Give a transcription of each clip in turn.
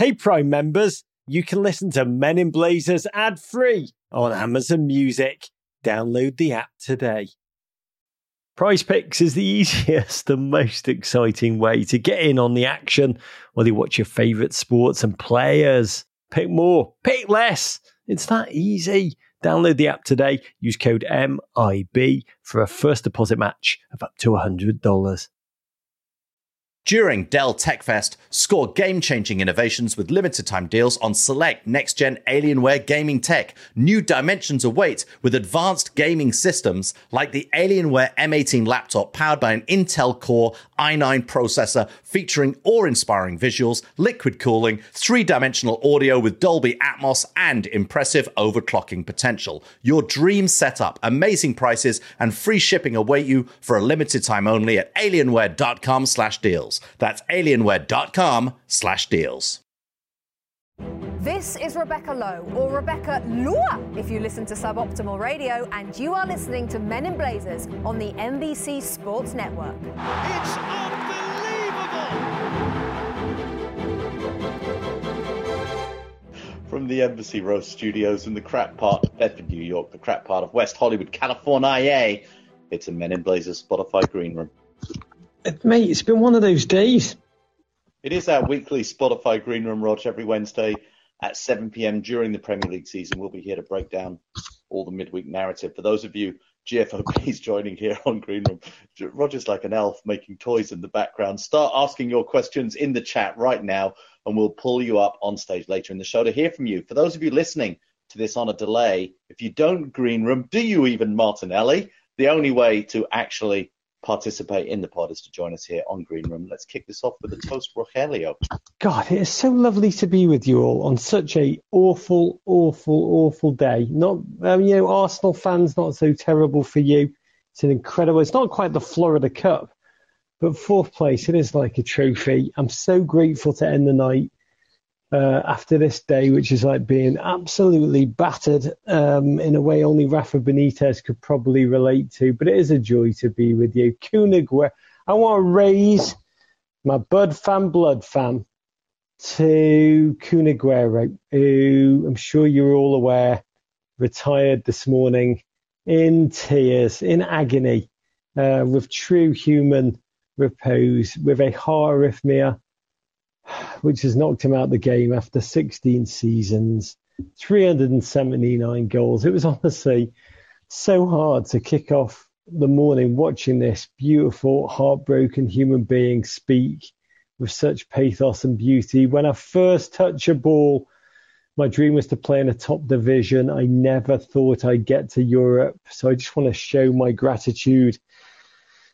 Hey, Prime members, you can listen to Men in Blazers ad free on Amazon Music. Download the app today. Prize Picks is the easiest and most exciting way to get in on the action, whether you watch your favourite sports and players. Pick more, pick less. It's that easy. Download the app today. Use code MIB for a first deposit match of up to $100. During Dell Tech Fest, score game changing innovations with limited time deals on select next gen Alienware gaming tech. New dimensions await with advanced gaming systems like the Alienware M18 laptop powered by an Intel Core i9 processor featuring awe inspiring visuals, liquid cooling, three dimensional audio with Dolby Atmos, and impressive overclocking potential. Your dream setup, amazing prices, and free shipping await you for a limited time only at alienware.com slash deals. That's alienware.com slash deals. This is Rebecca Lowe, or Rebecca Lua, if you listen to Suboptimal Radio, and you are listening to Men in Blazers on the NBC Sports Network. It's unbelievable! From the Embassy Row studios in the crap part of Bedford, New York, the crap part of West Hollywood, California, it's a Men in Blazers Spotify Green Room. Mate, it's been one of those days. It is our weekly Spotify Green Room, Rog, every Wednesday at 7 p.m. during the Premier League season. We'll be here to break down all the midweek narrative. For those of you GFOPs joining here on Green Room, Roger's like an elf making toys in the background. Start asking your questions in the chat right now, and we'll pull you up on stage later in the show to hear from you. For those of you listening to this on a delay, if you don't Green Room, do you even Martinelli? The only way to actually participate in the pod is to join us here on Green Room. Let's kick this off with a toast, Rogelio. God, it is so lovely to be with you all on such a awful, awful, awful day. Not, um, you know, Arsenal fans, not so terrible for you. It's an incredible. It's not quite the Florida Cup, but fourth place. It is like a trophy. I'm so grateful to end the night uh, after this day, which is like being absolutely battered um, in a way only Rafa Benitez could probably relate to. But it is a joy to be with you. Kun Agüero, I want to raise my Bud fan, Blood fan to Kun who I'm sure you're all aware retired this morning in tears, in agony, uh, with true human repose, with a heart arrhythmia which has knocked him out the game after 16 seasons, 379 goals. It was honestly so hard to kick off the morning watching this beautiful, heartbroken human being speak with such pathos and beauty. When I first touch a ball, my dream was to play in a top division. I never thought I'd get to Europe. So I just want to show my gratitude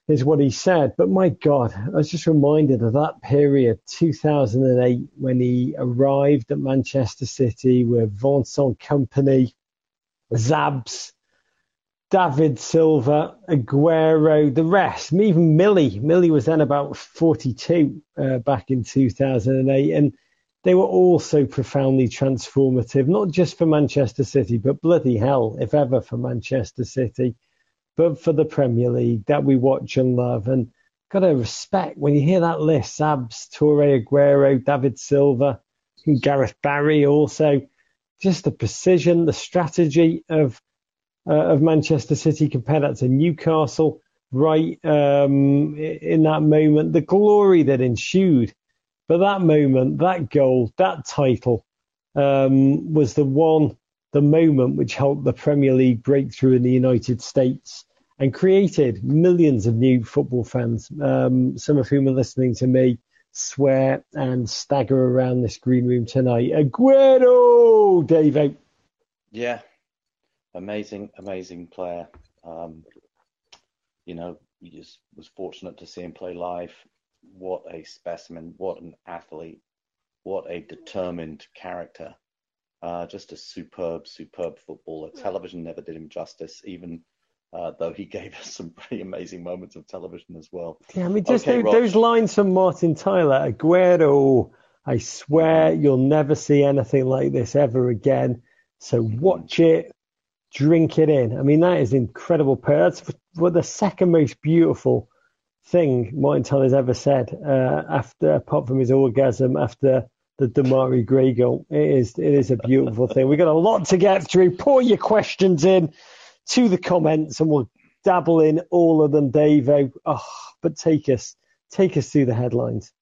is what he said. But my God, I was just reminded of that period, 2008, when he arrived at Manchester City with Vincent Kompany, Zabs, David Silva, Aguero, the rest, even Millie. Millie was then about 42 uh, back in 2008. And they were all so profoundly transformative, not just for Manchester City, but bloody hell, if ever for Manchester City but for the Premier League that we watch and love. And got to respect when you hear that list: Sabs, Toure, Aguero, David Silva, Gareth Barry. Also, just the precision, the strategy of uh, of Manchester City compared that to Newcastle. Right um, in that moment, the glory that ensued. But that moment, that goal, that title um, was the one the moment which helped the Premier League break through in the United States and created millions of new football fans, um, some of whom are listening to me swear and stagger around this green room tonight. Aguero, David. Yeah, amazing, amazing player. Um, you know, we just was fortunate to see him play live. What a specimen! What an athlete! What a determined character! Uh, just a superb, superb footballer. Television never did him justice, even uh, though he gave us some pretty amazing moments of television as well. Yeah, I mean, just okay, those, those lines from Martin Tyler, Aguero, I swear you'll never see anything like this ever again. So watch it, drink it in. I mean, that is incredible. That's what the second most beautiful thing Martin Tyler's ever said uh, after, apart from his orgasm, after the Demarai Gray goal. It is it is a beautiful thing. We've got a lot to get through. Pour your questions in to the comments, and we'll dabble in all of them, Dave. Oh, but take us take us through the headlines.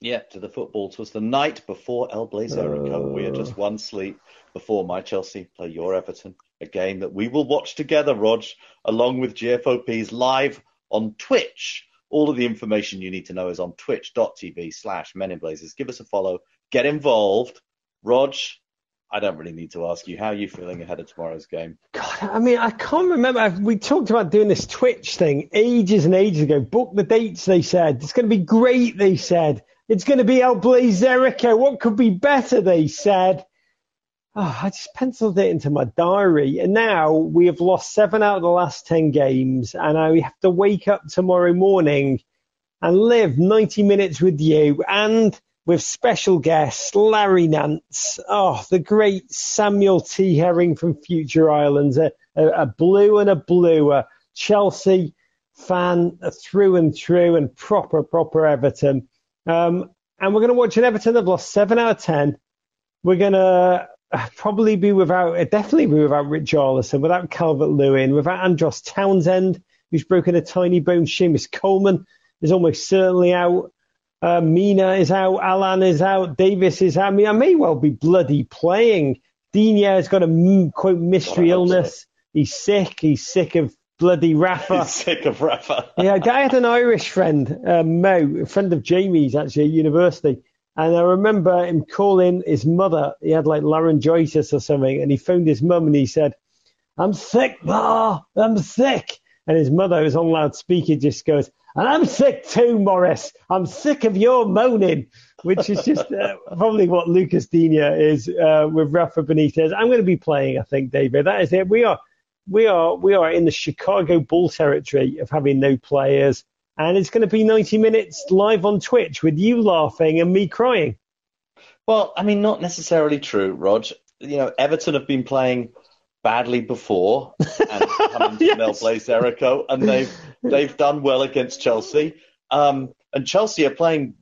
Yeah, to the football. It was the night before El Blazerico. Uh, we are just one sleep before my Chelsea play your Everton, a game that we will watch together, Rog, along with GFOP's live on Twitch. All of the information you need to know is on twitch.tv slash Men in Blazers. Give us a follow, get involved. Rog, I don't really need to ask you how are you feeling ahead of tomorrow's game. God, I mean, I can't remember. We talked about doing this Twitch thing ages and ages ago. Book the dates, they said. It's going to be great, they said. It's going to be El Blazerico. What could be better, they said. Oh, I just penciled it into my diary. And now we have lost seven out of the last 10 games. And I have to wake up tomorrow morning and live 90 minutes with you and with special guest Larry Nance. Oh, the great Samuel T. Herring from Future Islands, a, a, a blue and a blue, a Chelsea fan through and through and proper, proper Everton. Um, and we're going to watch an Everton have lost seven out of ten. We're going to uh, probably be without, uh, definitely be without Richarlison, without Calvert Lewin, without Andros Townsend, who's broken a tiny bone. Seamus Coleman is almost certainly out. Uh, Mina is out. Allan is out. Davis is out. I mean, I may well be bloody playing. Digne has got a quote mystery illness. So. He's sick. He's sick of bloody Rafa. sick of Rafa. yeah, I had an Irish friend, uh, Mo, a friend of Jamie's actually at university. And I remember him calling his mother. He had like laryngitis or something. And he phoned his mum and he said, I'm sick, Ma. I'm sick. And his mother, who's on loudspeaker, just goes, and I'm sick too, Morris. I'm sick of your moaning, which is just uh, probably what Lucas Digne is uh, with Rafa Benitez. I'm going to be playing, I think, David. That is it. We are we are we are in the Chicago Bull territory of having no players, and it's going to be 90 minutes live on Twitch with you laughing and me crying. Well, I mean, not necessarily true, Rog. You know, Everton have been playing badly before and coming to yes. Mel Blazerico, and they've they've done well against Chelsea. Um, and Chelsea are playing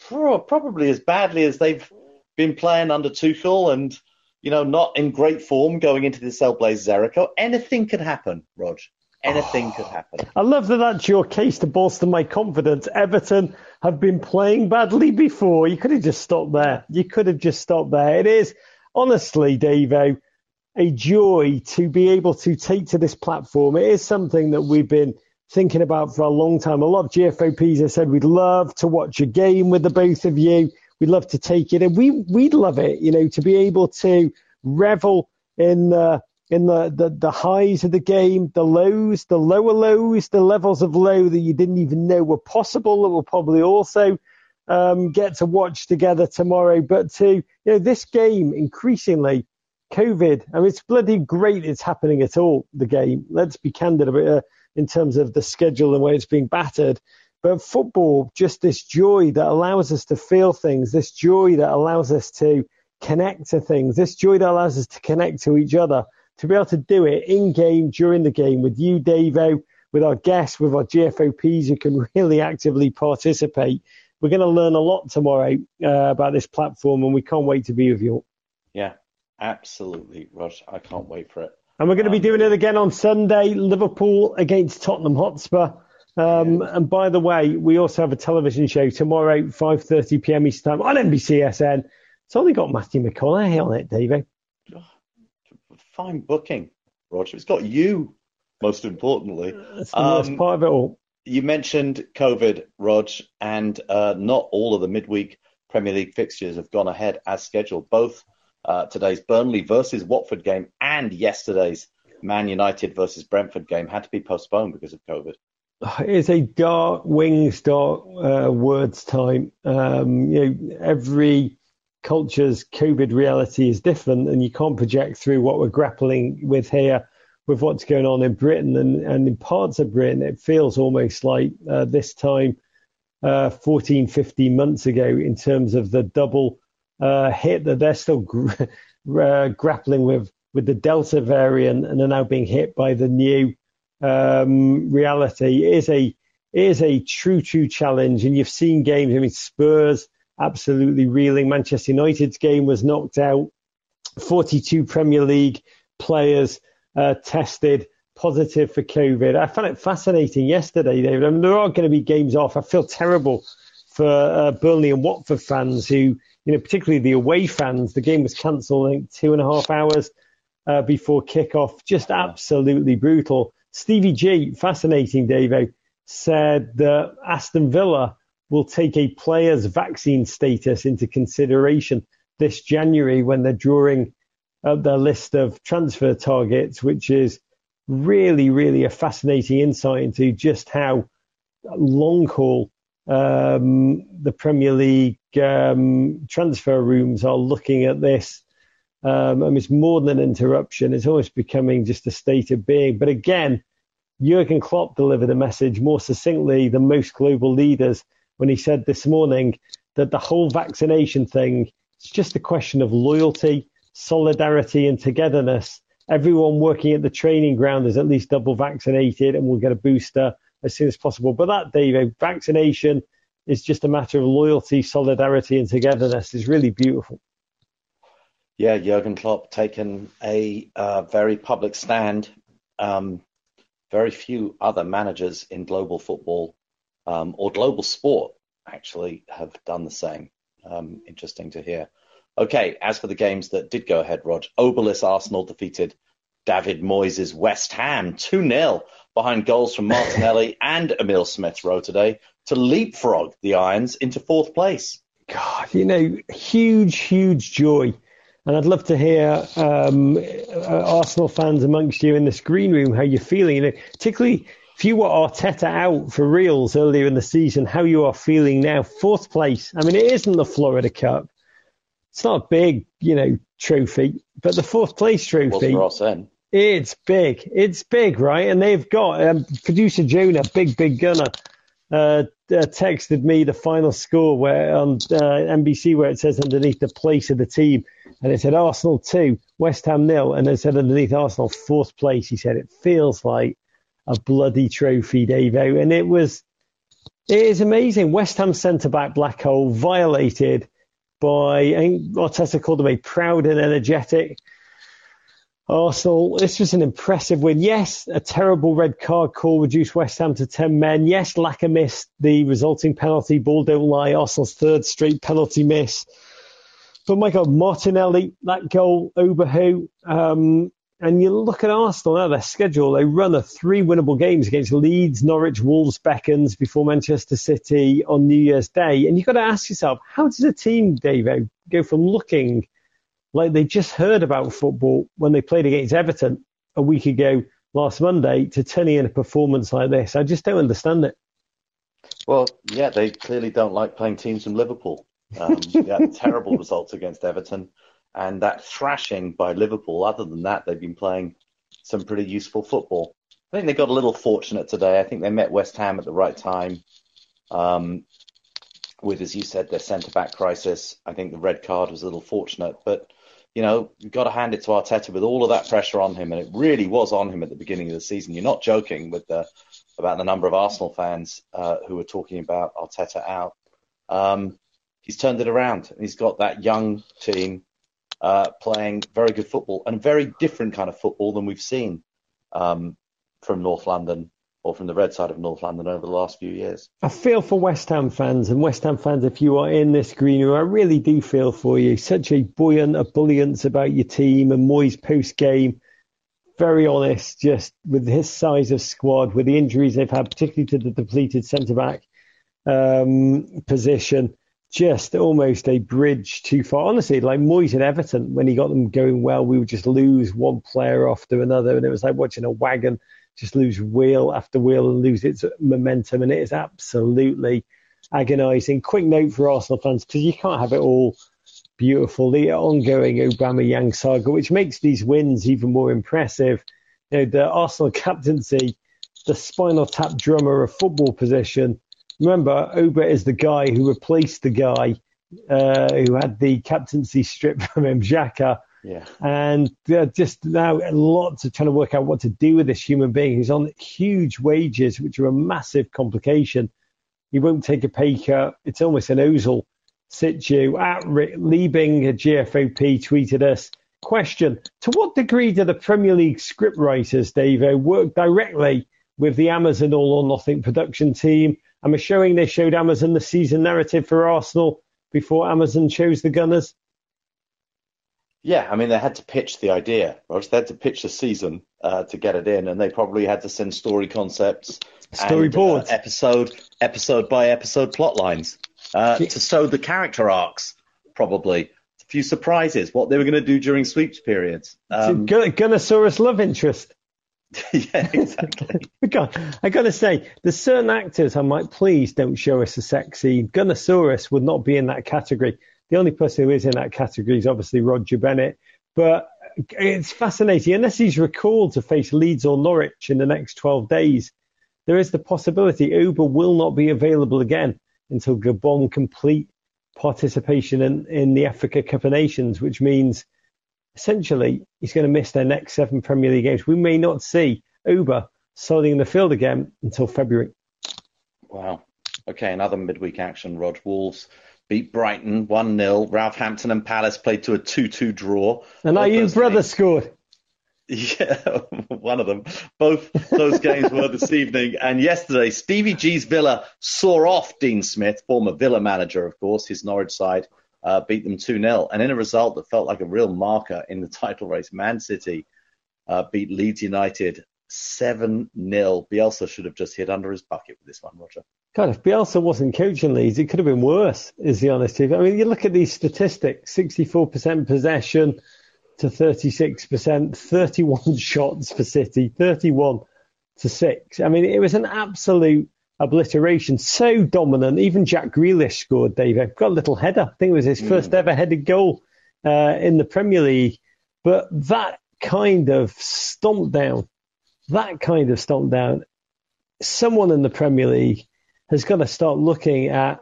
probably as badly as they've been playing under Tuchel, and you know, not in great form going into this El Blazerico. Anything could happen, Rog. Anything oh, could happen. I love that that's your case to bolster my confidence. Everton have been playing badly before. You could have just stopped there. You could have just stopped there. It is, honestly, Davo, a joy to be able to take to this platform. It is something that we've been thinking about for a long time. A lot of GFOPs have said we'd love to watch a game with the both of you. We'd love to take it, and we we'd love it, you know, to be able to revel in the in the, the, the highs of the game, the lows, the lower lows, the levels of low that you didn't even know were possible that we'll probably also um, get to watch together tomorrow. But to you know, this game increasingly, COVID. I mean, it's bloody great it's happening at all. The game. Let's be candid about in terms of the schedule and where it's being battered. But football, just this joy that allows us to feel things, this joy that allows us to connect to things, this joy that allows us to connect to each other, to be able to do it in game, during the game, with you, Davo, with our guests, with our GFOPs who can really actively participate. We're going to learn a lot tomorrow uh, about this platform, and we can't wait to be with you. Yeah, absolutely, Rush. I can't wait for it. And we're going to be um, doing it again on Sunday, Liverpool against Tottenham Hotspur. Um, yeah. And by the way, we also have a television show tomorrow, 5:30 p.m. Eastern Time on NBCSN. It's only got Matthew McConaughey on it, David. Fine booking, Roger. It's got you, most importantly. That's the um, worst part of it all. You mentioned COVID, Rog, and uh, not all of the midweek Premier League fixtures have gone ahead as scheduled. Both uh, today's Burnley versus Watford game and yesterday's Man United versus Brentford game had to be postponed because of COVID. It's a dark wings, dark uh, words time. Um, you know, every culture's COVID reality is different, and you can't project through what we're grappling with here, with what's going on in Britain and, and in parts of Britain. It feels almost like uh, this time uh, 14, 15 months ago in terms of the double uh, hit that they're still gra- uh, grappling with with the Delta variant and are now being hit by the new um, reality. It is a is a true true challenge, and you've seen games. I mean, Spurs absolutely reeling. Manchester United's game was knocked out. 42 Premier League players uh, tested positive for COVID. I found it fascinating yesterday, David. I mean, there are going to be games off. I feel terrible for uh, Burnley and Watford fans who, you know, particularly the away fans. The game was cancelled, I think, two and a half hours uh, before kickoff. Just absolutely brutal. Stevie G, fascinating, David, said that Aston Villa will take a player's vaccine status into consideration this January when they're drawing up their list of transfer targets, which is really, really a fascinating insight into just how long haul um, the Premier League um, transfer rooms are looking at this. Um, mean, it's more than an interruption. It's almost becoming just a state of being. But again, Jurgen Klopp delivered a message more succinctly than most global leaders when he said this morning that the whole vaccination thing is just a question of loyalty, solidarity, and togetherness. Everyone working at the training ground is at least double vaccinated and will get a booster as soon as possible. But that, David, vaccination is just a matter of loyalty, solidarity, and togetherness. is really beautiful. Yeah, Jurgen Klopp taken a uh, very public stand. Um, very few other managers in global football um, or global sport actually have done the same. Um, interesting to hear. Okay, as for the games that did go ahead, Rog, Oberlus Arsenal defeated David Moyes' West Ham 2 0 behind goals from Martinelli and Emile Smith Rowe today to leapfrog the Irons into fourth place. God, you know, huge, huge joy. And I'd love to hear um, uh, Arsenal fans amongst you in this green room how you're feeling. You know, particularly if you were Arteta out for reals earlier in the season, how you are feeling now. Fourth place. I mean, it isn't the Florida Cup. It's not a big, you know, trophy, but the fourth place trophy. Ross then? It's big. It's big, right? And they've got um, producer Jonah, big, big gunner, uh, uh, texted me the final score where on uh, NBC where it says underneath the place of the team, and it said Arsenal two, West Ham nil, and it said underneath Arsenal fourth place. He said it feels like a bloody trophy, Davo, and it was. It is amazing. West Ham centre back Blackhole violated by I think Arteta called him a proud and energetic Arsenal, this was an impressive win. Yes, a terrible red card call reduced West Ham to 10 men. Yes, Laka missed the resulting penalty. Ball don't lie. Arsenal's third straight penalty miss. But my God, Martinelli, that goal, Oberhu. Um, and you look at Arsenal now, their schedule, they run a three winnable games against Leeds, Norwich, Wolves, Beckons before Manchester City on New Year's Day. And you've got to ask yourself, how does a team, Dave, go from looking like they just heard about football when they played against Everton a week ago last Monday to turning in a performance like this. I just don't understand it. Well, yeah, they clearly don't like playing teams from Liverpool. Um, yeah, terrible results against Everton and that thrashing by Liverpool. Other than that, they've been playing some pretty useful football. I think they got a little fortunate today. I think they met West Ham at the right time. Um, with, as you said, their centre back crisis. I think the red card was a little fortunate, but you know, you've got to hand it to Arteta with all of that pressure on him, and it really was on him at the beginning of the season. You're not joking with the about the number of Arsenal fans uh, who were talking about Arteta out. Um, he's turned it around, and he's got that young team uh, playing very good football and a very different kind of football than we've seen um, from North London or from the red side of North London over the last few years. I feel for West Ham fans, and West Ham fans, if you are in this green room, I really do feel for you. Such a buoyant ebullience about your team and Moyes post game. Very honest, just with his size of squad, with the injuries they've had, particularly to the depleted centre back um, position, just almost a bridge too far. Honestly, like Moyes at Everton, when he got them going well, we would just lose one player after another, and it was like watching a wagon just lose wheel after wheel and lose its momentum. And it is absolutely agonising. Quick note for Arsenal fans, because you can't have it all beautiful. The ongoing Aubameyang saga, which makes these wins even more impressive. You know, the Arsenal captaincy, the spinal tap drummer of football position. Remember, Oba is the guy who replaced the guy uh, who had the captaincy stripped from him, Xhaka yeah. And uh, just now, lots of trying to work out what to do with this human being who's on huge wages, which are a massive complication. He won't take a pay cut. It's almost an Ozil situ at Rick Liebing a GFOP tweeted us. Question: To what degree do the Premier League scriptwriters, Davo, work directly with the Amazon All or Nothing production team? I'm showing they showed Amazon the season narrative for Arsenal before Amazon chose the Gunners. Yeah, I mean they had to pitch the idea. They had to pitch the season uh, to get it in, and they probably had to send story concepts, storyboards, uh, episode episode by episode plot lines uh, to sow the character arcs. Probably a few surprises, what they were going to do during sweeps periods. Um, Gunnosaurus love interest. yeah, exactly. I got, I got to say, there's certain actors I'm like, please don't show us a sex scene. Gunnosaurus would not be in that category. The only person who is in that category is obviously Roger Bennett. But it's fascinating. Unless he's recalled to face Leeds or Norwich in the next 12 days, there is the possibility Auba will not be available again until Gabon complete participation in, in the Africa Cup of Nations, which means essentially he's going to miss their next seven Premier League games. We may not see Auba starting in the field again until February. Wow. Okay, another midweek action. Rod Wolves beat Brighton 1 0. Ralph Hampton and Palace played to a 2 2 draw. And Ayew brother scored. Yeah, one of them. Both those games were this evening. And yesterday, Stevie G's Villa saw off Dean Smith, former Villa manager, of course, his Norwich side, uh, beat them 2 0. And in a result that felt like a real marker in the title race, Man City uh, beat Leeds United 7 0. Bielsa should have just hit under his bucket with this one, Roger. God, if Bielsa wasn't coaching Leeds, it could have been worse, is the honest truth. I mean, you look at these statistics 64% possession to 36%, 31 shots for City, 31 to 6. I mean, it was an absolute obliteration. So dominant. Even Jack Grealish scored, David. Got a little header. I think it was his mm. first ever headed goal uh, in the Premier League. But that kind of stomped down, that kind of stomped down. Someone in the Premier League has got to start looking at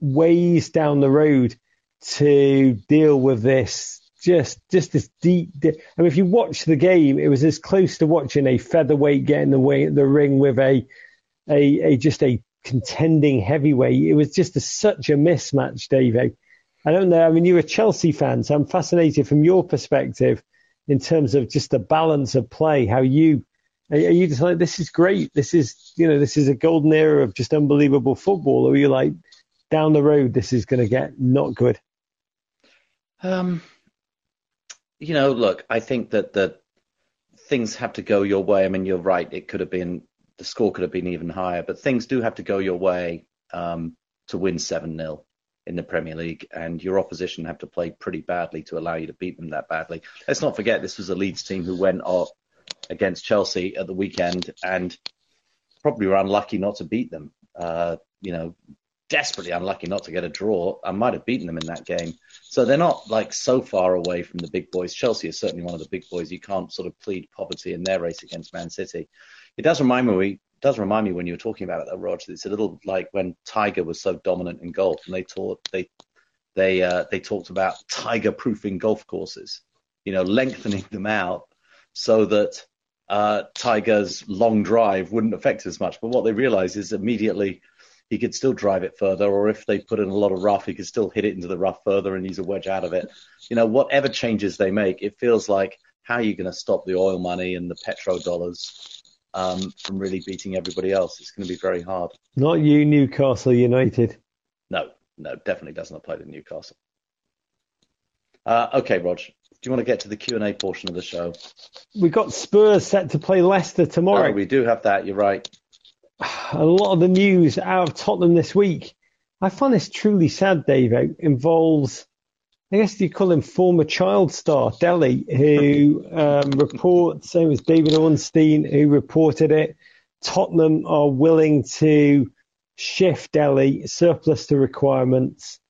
ways down the road to deal with this just just this deep, deep, I mean, if you watch the game, it was as close to watching a featherweight get in the way the ring with a a, a just a contending heavyweight. It was just a, such a mismatch, David. I don't know. I mean, you're a Chelsea fan, so I'm fascinated from your perspective in terms of just the balance of play. How you are you just like this is great? This is you know this is a golden era of just unbelievable football, or are you like down the road this is going to get not good? Um, you know, look, I think that that things have to go your way. I mean, you're right. It could have been the score could have been even higher, but things do have to go your way um, to win 7 0 in the Premier League, and your opposition have to play pretty badly to allow you to beat them that badly. Let's not forget this was a Leeds team who went up against Chelsea at the weekend and probably were unlucky not to beat them. Uh, you know, desperately unlucky not to get a draw. I might have beaten them in that game. So they're not like so far away from the big boys. Chelsea is certainly one of the big boys. You can't sort of plead poverty in their race against Man City. It does remind me. It does remind me when you were talking about it, though, Roger. It's a little like when Tiger was so dominant in golf, and they taught they they uh, they talked about tiger-proofing golf courses. You know, lengthening them out so that uh, Tiger's long drive wouldn't affect as much. But what they realized is immediately he could still drive it further, or if they put in a lot of rough, he could still hit it into the rough further and use a wedge out of it. You know, whatever changes they make, it feels like how are you going to stop the oil money and the petrodollars um, from really beating everybody else. It's going to be very hard. Not you, Newcastle United. No, no, definitely doesn't apply to Newcastle. Uh, okay, Rog, do you want to get to the Q and A portion of the show? We've got Spurs set to play Leicester tomorrow. Oh, we do have that. You're right. A lot of the news out of Tottenham this week. I find this truly sad, Dave. Involves I guess you call him former child star, Dele, who um, reports, same as David Ornstein, who reported it. Tottenham are willing to shift Dele surplus to requirements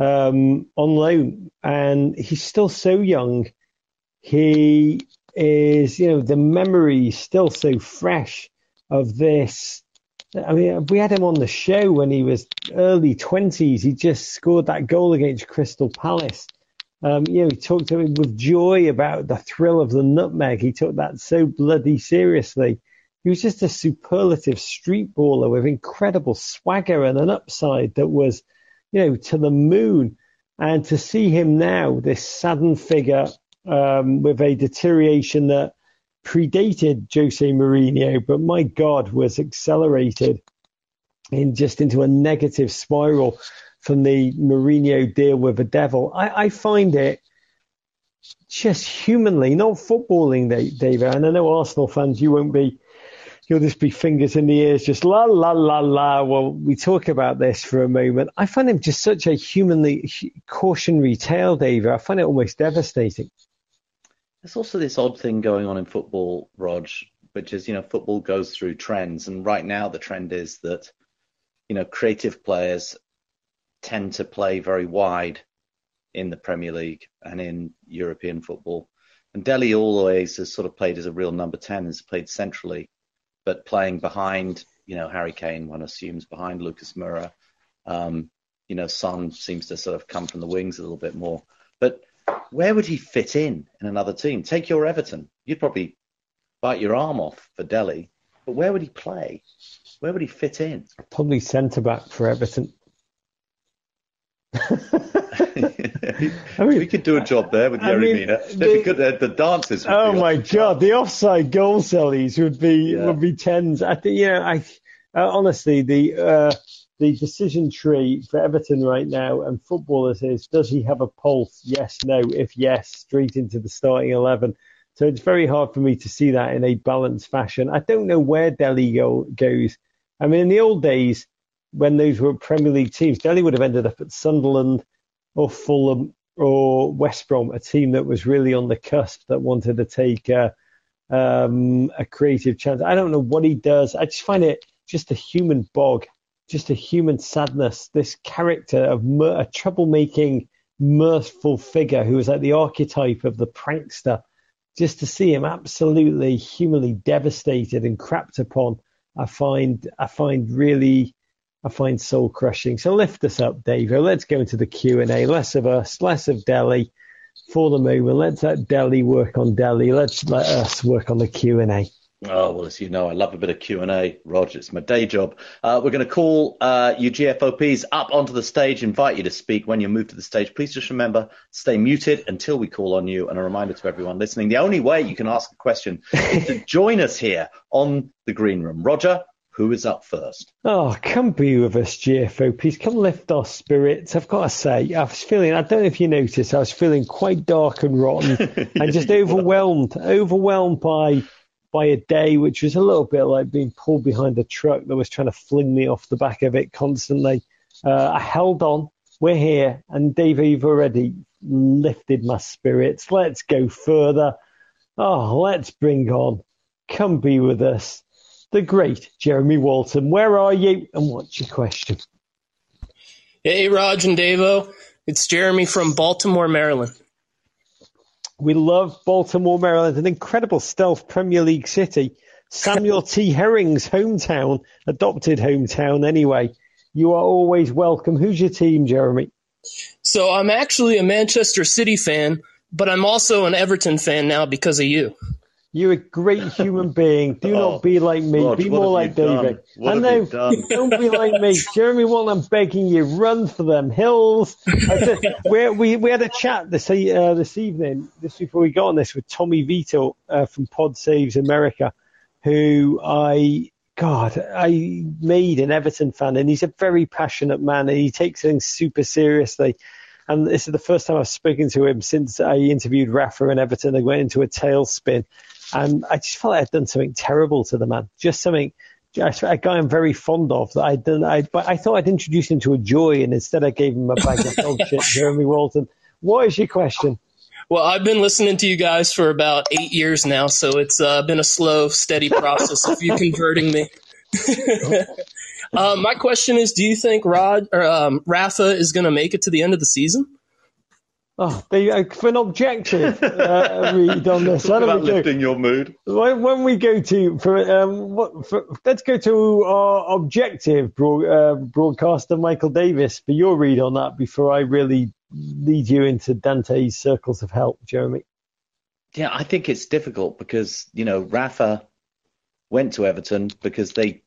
um, on loan. And he's still so young. He is, you know, the memory still so fresh of this I mean, we had him on the show when he was early 20s. He just scored that goal against Crystal Palace. Um, you know, he talked to him with joy about the thrill of the nutmeg. He took that so bloody seriously. He was just a superlative street baller with incredible swagger and an upside that was you know, to the moon. And to see him now, this saddened figure um, with a deterioration that predated Jose Mourinho, but my God, was accelerated in just into a negative spiral from the Mourinho deal with the devil. I, I find it just humanly, not footballing, David. And I know Arsenal fans, you won't be, you'll just be fingers in the ears, just la la la la. Well, we talk about this for a moment. I find him just such a humanly cautionary tale, David. I find it almost devastating. There's also this odd thing going on in football, Rog, which is, you know, football goes through trends. And right now the trend is that, you know, creative players tend to play very wide in the Premier League and in European football. And Dele always has sort of played as a real number 10, has played centrally, but playing behind, you know, Harry Kane, one assumes behind Lucas Moura. Um, you know, Son seems to sort of come from the wings a little bit more. But where would he fit in in another team? Take your Everton. You'd probably bite your arm off for Dele. but where would he play? Where would he fit in? Probably centre back for Everton. I mean, we could do a job there with Yerry Mina. The, good, the dances. oh my god, the offside goal sellies would be yeah. would be tens. I think you know, I uh, honestly the uh, the decision tree for Everton right now and footballers is does he have a pulse? Yes, no. If yes, straight into the starting eleven. So it's very hard for me to see that in a balanced fashion. I don't know where Dele go, goes. I mean, in the old days, when those were Premier League teams, Dele would have ended up at Sunderland or Fulham or West Brom, a team that was really on the cusp that wanted to take a, um, a creative chance. I don't know what he does. I just find it just a human bog, just a human sadness. This character of a troublemaking, mirthful figure who is like the archetype of the prankster. Just to see him absolutely humanly devastated and crapped upon, I find I find really I find soul crushing. So lift us up, Dave. Let's go into the Q and A. Less of us, less of Dele for the moment. Let's let Dele work on Dele. Let's let us work on the Q and A. Oh well, as you know, I love a bit of Q and A, Roger. It's my day job. Uh, we're going to call uh, you GFOPs up onto the stage, invite you to speak when you move to the stage. Please just remember, stay muted until we call on you. And a reminder to everyone listening: the only way you can ask a question is to join us here on the green room. Roger, who is up first? Oh, come be with us, GFO. Please come lift our spirits. I've got to say, I was feeling, I don't know if you noticed, I was feeling quite dark and rotten and just overwhelmed, overwhelmed by by a day which was a little bit like being pulled behind a truck that was trying to fling me off the back of it constantly. Uh, I held on. We're here. And Dave, you've already lifted my spirits. Let's go further. Oh, let's bring on. Come be with us the great Jeremy Walton. Where are you and what's your question? Hey, Raj and Davo. It's Jeremy from Baltimore, Maryland. We love Baltimore, Maryland, an incredible stealth Premier League city. Samuel T. Herring's hometown, adopted hometown anyway. You are always welcome. Who's your team, Jeremy? So I'm actually a Manchester City fan, but I'm also an Everton fan now because of you. You're a great human being. Do oh, not be like me. be more like David. I know. Don't be like me. Jeremy Walton, I'm begging you, run for them hills. Said, we, we had a chat this uh, this evening, just before we got on this, with Tommy Vietor uh, from Pod Saves America, who I God, I made an Everton fan, and he's a very passionate man, and he takes things super seriously. And this is the first time I've spoken to him since I interviewed Rafa and Everton. They went into a tailspin. And I just felt like I'd done something terrible to the man. Just something, a guy I'm very fond of that I'd done. I, but I thought I'd introduce him to a joy, and instead I gave him a bag of dog shit. Jeremy Walton, what is your question? Well, I've been listening to you guys for about eight years now, so it's uh, been a slow, steady process of you converting me. uh, my question is: Do you think Rod or um, Rafa is going to make it to the end of the season? Oh, the, uh, for an objective uh, read on this. Talk about lifting your mood. When, when, we go to for, um, what, for, let's go to our objective broad, uh, broadcaster Michael Davies for your read on that before I really lead you into Dante's circles of help, Jeremy. Yeah, I think it's difficult because you know Rafa went to Everton because they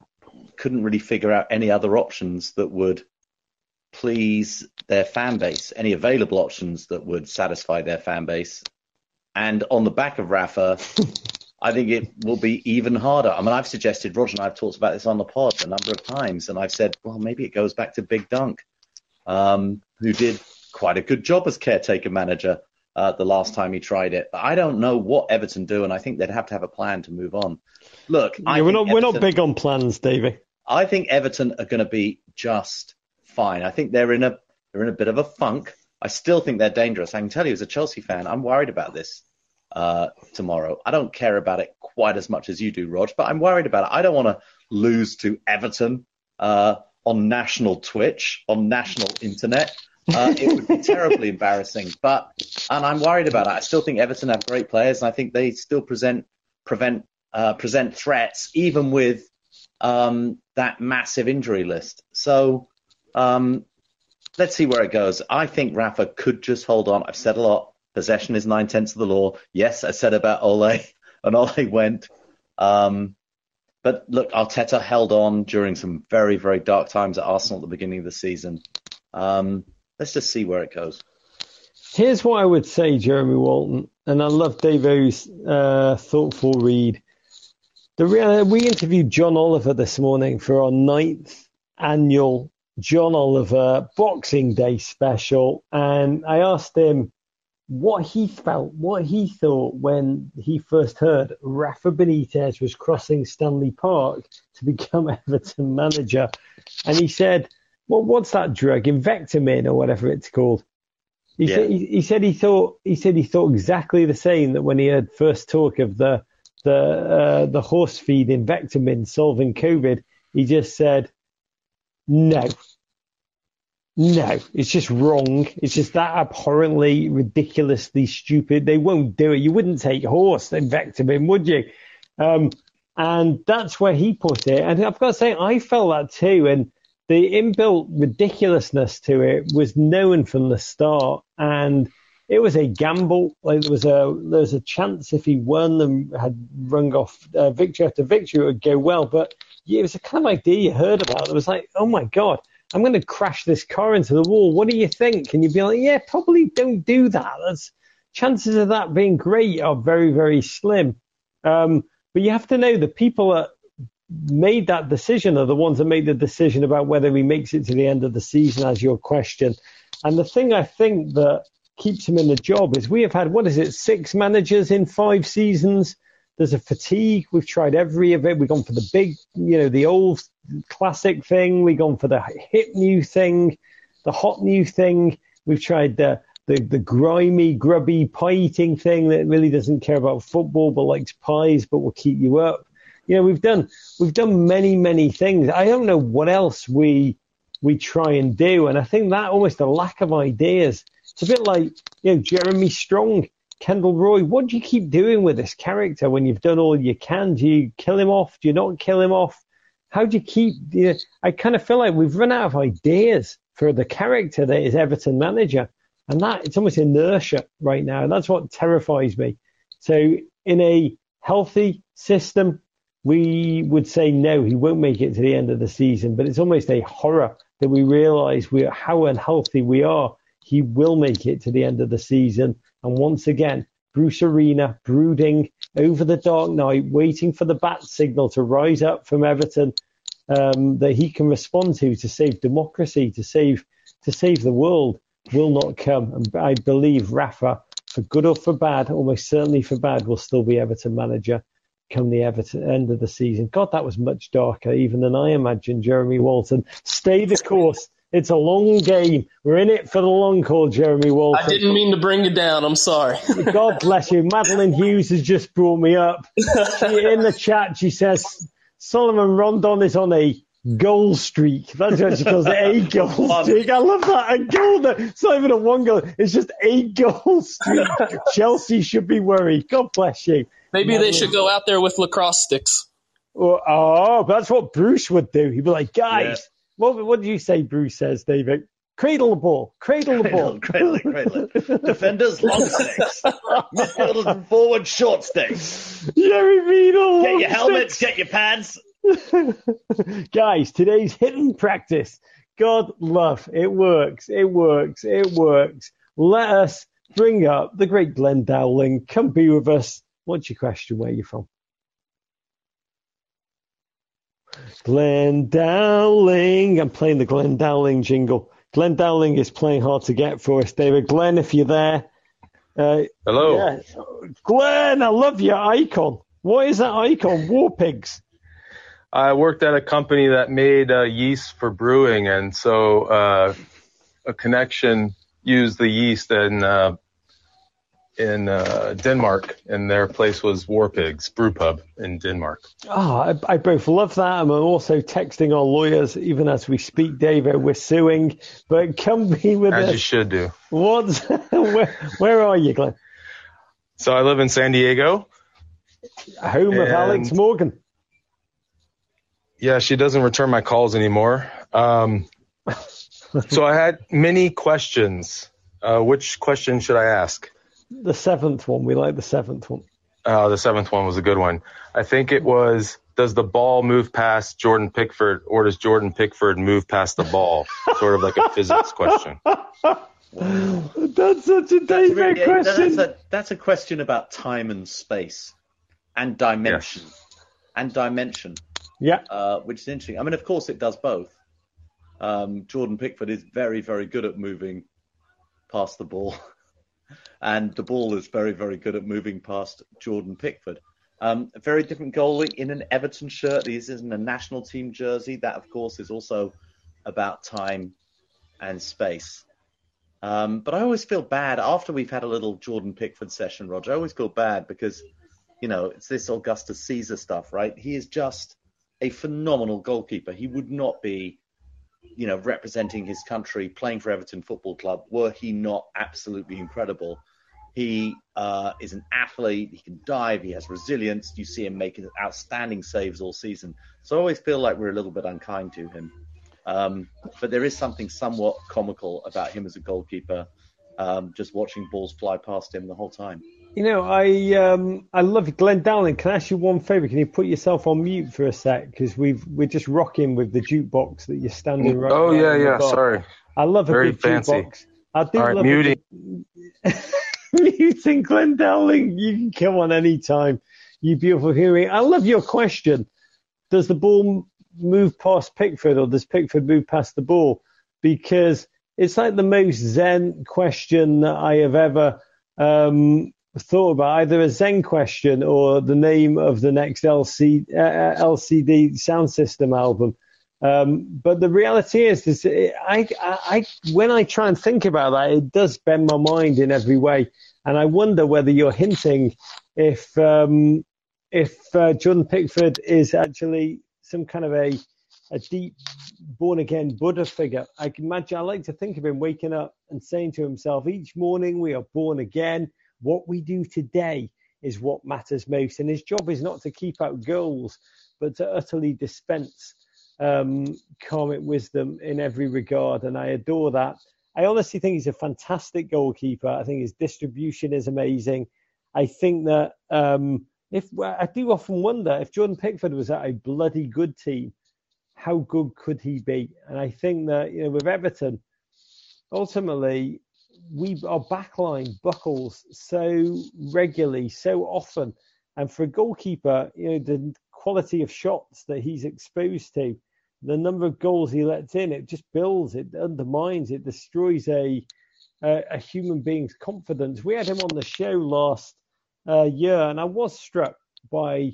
couldn't really figure out any other options that would please their fan base, any available options that would satisfy their fan base. And on the back of Rafa, I think it will be even harder. I mean, I've suggested, Roger and I have talked about this on the pod a number of times, and I've said, well, maybe it goes back to Big Dunk, um, who did quite a good job as caretaker manager uh, the last time he tried it. But I don't know what Everton do, and I think they'd have to have a plan to move on. Look, yeah, we're not Everton, we're not big on plans, Davey. I think Everton are going to be just fine. I think they're in a they're in a bit of a funk. I still think they're dangerous. I can tell you, as a Chelsea fan, I'm worried about this uh, tomorrow. I don't care about it quite as much as you do, Rog, but I'm worried about it. I don't want to lose to Everton uh, on national Twitch, on national internet. Uh, it would be terribly embarrassing. But and I'm worried about it. I still think Everton have great players, and I think they still present prevent uh, present threats even with um, that massive injury list. So um, let's see where it goes. I think Rafa could just hold on. I've said a lot. Possession is nine tenths of the law. Yes, I said about Ole, and Ole went. Um, but look, Arteta held on during some very, very dark times at Arsenal at the beginning of the season. Um, let's just see where it goes. Here's what I would say, Jeremy Walton, and I love Davo's uh, thoughtful read. The, uh, we interviewed John Oliver this morning for our ninth annual John Oliver Boxing Day special, and I asked him what he felt, what he thought when he first heard Rafa Benitez was crossing Stanley Park to become Everton manager. And he said, Well, what's that drug? Invectamin or whatever it's called. He, yeah. said, he, he, said he thought he said he thought exactly the same that when he heard first talk of the the uh, the horse feed Invectamin solving COVID, he just said, No, no, it's just wrong. It's just that abhorrently, ridiculously stupid. They won't do it. You wouldn't take horse Invectamin, would you? Um, and that's where he put it. And I've got to say, I felt that too. And the inbuilt ridiculousness to it was known from the start. And it was a gamble. Like there was a there was a chance if he won and had rung off uh, victory after victory, it would go well. But yeah, it was a kind of idea you heard about. It was like, oh my god, I'm going to crash this car into the wall. What do you think? And you'd be like, yeah, probably don't do that. That's chances of that being great are very, very slim. Um, but you have to know the people that made that decision are the ones that made the decision about whether he makes it to the end of the season, as your question. And the thing I think that keeps him in the job is we have had, what is it, six managers in five seasons. There's a fatigue. We've tried every of it. We've gone for the big, you know, the old classic thing. We've gone for the hip new thing, the hot new thing. We've tried the the, the grimy, grubby pie eating thing that really doesn't care about football but likes pies but will keep you up. You know, we've done we've done many, many things. I don't know what else we we try and do. And I think that almost a lack of ideas. It's a bit like, you know, Jeremy Strong, Kendall Roy. What do you keep doing with this character when you've done all you can? Do you kill him off? Do you not kill him off? how do you keep? You I kind of feel like we've run out of ideas for the character that is Everton manager, and that it's almost inertia right now. And that's what terrifies me. So in a healthy system, we would say no, he won't make it to the end of the season. But it's almost a horror that we realise we how unhealthy we are. He will make it to the end of the season, and once again, Bruce Arena brooding over the dark night, waiting for the bat signal to rise up from Everton um, that he can respond to to save democracy, to save to save the world, will not come. And I believe Rafa, for good or for bad, almost certainly for bad, will still be Everton manager come the Everton end of the season. God, that was much darker even than I imagined. Jeremy Walton, stay the course. It's a long game. We're in it for the long haul, Jeremy Walton. I didn't mean to bring you down. I'm sorry. God bless you. Madeline Hughes has just brought me up. She, in the chat, she says Salomon Rondon is on a goal streak. That's what she calls it, a goal streak. I love that. A goal. It's not even a one goal. It's just a goal streak. Chelsea should be worried. God bless you. Maybe Madeline. they should go out there with lacrosse sticks. Oh, oh that's what Bruce would do. He'd be like, guys, what, what did you say Bruce says, David? Cradle the ball. Cradle the ball. Cradle, cradle, cradle. Defenders, long sticks. Midfielders and forward, short sticks. Yeah, we mean all Get your helmets, sticks. get your pads. Guys, today's hitting practice. God love. It works. It works. It works. Let us bring up the great Glenn Dowling. Come be with us. What's your question? Where are you from? Glenn Dowling. I'm playing the Glenn Dowling jingle. Glenn Dowling is playing hard to get for us, David. Glenn, if you're there. Uh, Hello. Yeah. Glenn, I love your icon. What is that icon? War pigs. I worked at a company that made uh, yeast for brewing, and so uh, a connection used the yeast and uh, in uh, Denmark, and their place was War Pigs Brew Pub in Denmark. Oh, I, I, both love that. and I'm also texting our lawyers even as we speak, David. We're suing, but come be with as us. As you should do. What's where, where are you, Glenn? So I live in San Diego, home of Alex Morgan. Yeah, she doesn't return my calls anymore. Um, so I had many questions. Uh, which question should I ask? The seventh one. We like the seventh one. Uh, the seventh one was a good one. I think it was Does the ball move past Jordan Pickford, or does Jordan Pickford move past the ball? sort of like a physics question. That's such a David really, question. That's a, that's a question about time and space and dimension. Yes. And dimension. Yeah. Uh, which is interesting. I mean, of course, it does both. Um, Jordan Pickford is very, very good at moving past the ball and the ball is very, very good at moving past Jordan Pickford. Um, a very different goalie in an Everton shirt. This isn't a national team jersey. That, of course, is also about time and space. Um, but I always feel bad after we've had a little Jordan Pickford session, Roger. I always feel bad because, you know, it's this Augustus Caesar stuff, right? He is just a phenomenal goalkeeper. He would not be you know, representing his country, playing for Everton Football Club, were he not absolutely incredible. He uh, is an athlete. He can dive. He has resilience. You see him making outstanding saves all season. So I always feel like we're a little bit unkind to him. Um, but there is something somewhat comical about him as a goalkeeper, um, just watching balls fly past him the whole time. You know, I um, I love Glenn Dowling. Can I ask you one favour? Can you put yourself on mute for a sec? Because we've we're just rocking with the jukebox that you're standing right. Oh yeah, yeah. Sorry. I love a Very good fancy. jukebox. I do All right, love muting. muting Glenn Dowling. You can come on any time. You beautiful hearing. I love your question. Does the ball move past Pickford, or does Pickford move past the ball? Because it's like the most zen question that I have ever um, thought about either a Zen question or the name of the next LC, uh, LCD Soundsystem album. Um, but the reality is, is it, I, I, when I try and think about that, it does bend my mind in every way. And I wonder whether you're hinting if um, if uh, Jordan Pickford is actually some kind of a a deep born again Buddha figure. I can imagine. I like to think of him waking up and saying to himself, each morning we are born again. What we do today is what matters most. And his job is not to keep out goals, but to utterly dispense um, karmic wisdom in every regard. And I adore that. I honestly think he's a fantastic goalkeeper. I think his distribution is amazing. I think that um, if I do often wonder if Jordan Pickford was at a bloody good team, how good could he be? And I think that you know with Everton, ultimately we our backline buckles so regularly, so often, and for a goalkeeper, you know the quality of shots that he's exposed to, the number of goals he lets in, it just builds, it undermines, it destroys a a, a human being's confidence. We had him on the show last uh, year, and I was struck by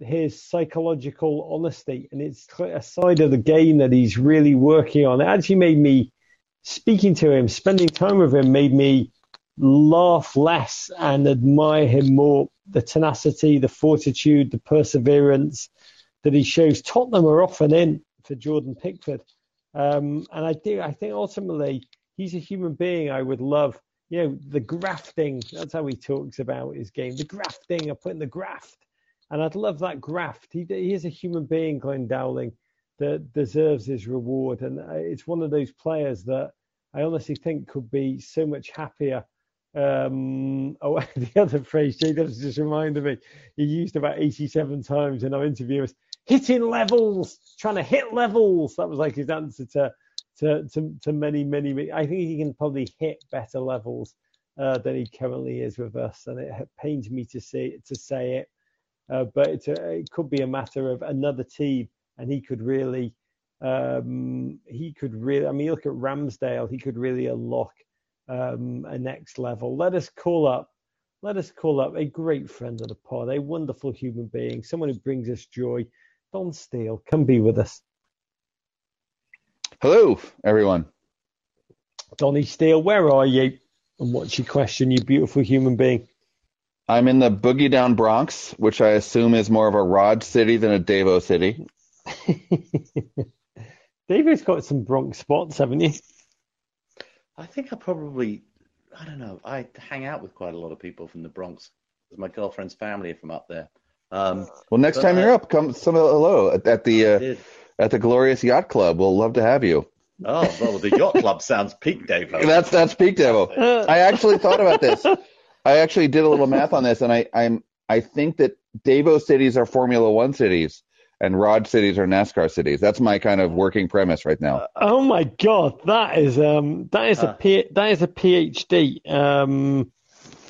his psychological honesty, and it's a side of the game that he's really working on. It actually made me speaking to him, spending time with him made me laugh less and admire him more. The tenacity, the fortitude, the perseverance that he shows. Tottenham are often in for Jordan Pickford. Um, and I do, I think ultimately he's a human being I would love. You know, the grafting, that's how he talks about his game. The grafting, I put in the graft. And I'd love that graft. He, he is a human being, Glenn Dowling that deserves his reward. And uh, it's one of those players that I honestly think could be so much happier. Um, oh, the other phrase Jacobs just reminded me, he used about 87 times in our interviews, hitting levels, trying to hit levels. That was like his answer to to, to, to many, many. I think he can probably hit better levels uh, than he currently is with us, and it pains me to see to say it, uh, but a, it could be a matter of another team, and he could really, um, he could really. I mean, look at Ramsdale; he could really unlock um, a next level. Let us call up. Let us call up a great friend of the pod, a wonderful human being, someone who brings us joy. Don Steele, come be with us. Hello, everyone. Donny Steele, where are you? And what's your question, you beautiful human being? I'm in the Boogie Down Bronx, which I assume is more of a Rod city than a Davo city. David's got some Bronx spots, haven't you? I think I probably, I don't know, I hang out with quite a lot of people from the Bronx because my girlfriend's family are from up there. Um, well, next time I, you're up, come some hello at, at the uh, at the Glorious Yacht Club. We'll love to have you. Oh well, the yacht club sounds peak Davo. that's that's peak Davo. I actually thought about this. I actually did a little math on this, and I I'm I think that Davo cities are Formula One cities, and Rod cities are NASCAR cities. That's my kind of working premise right now. Oh my god, that is um that is a uh. P, that is a PhD. Um,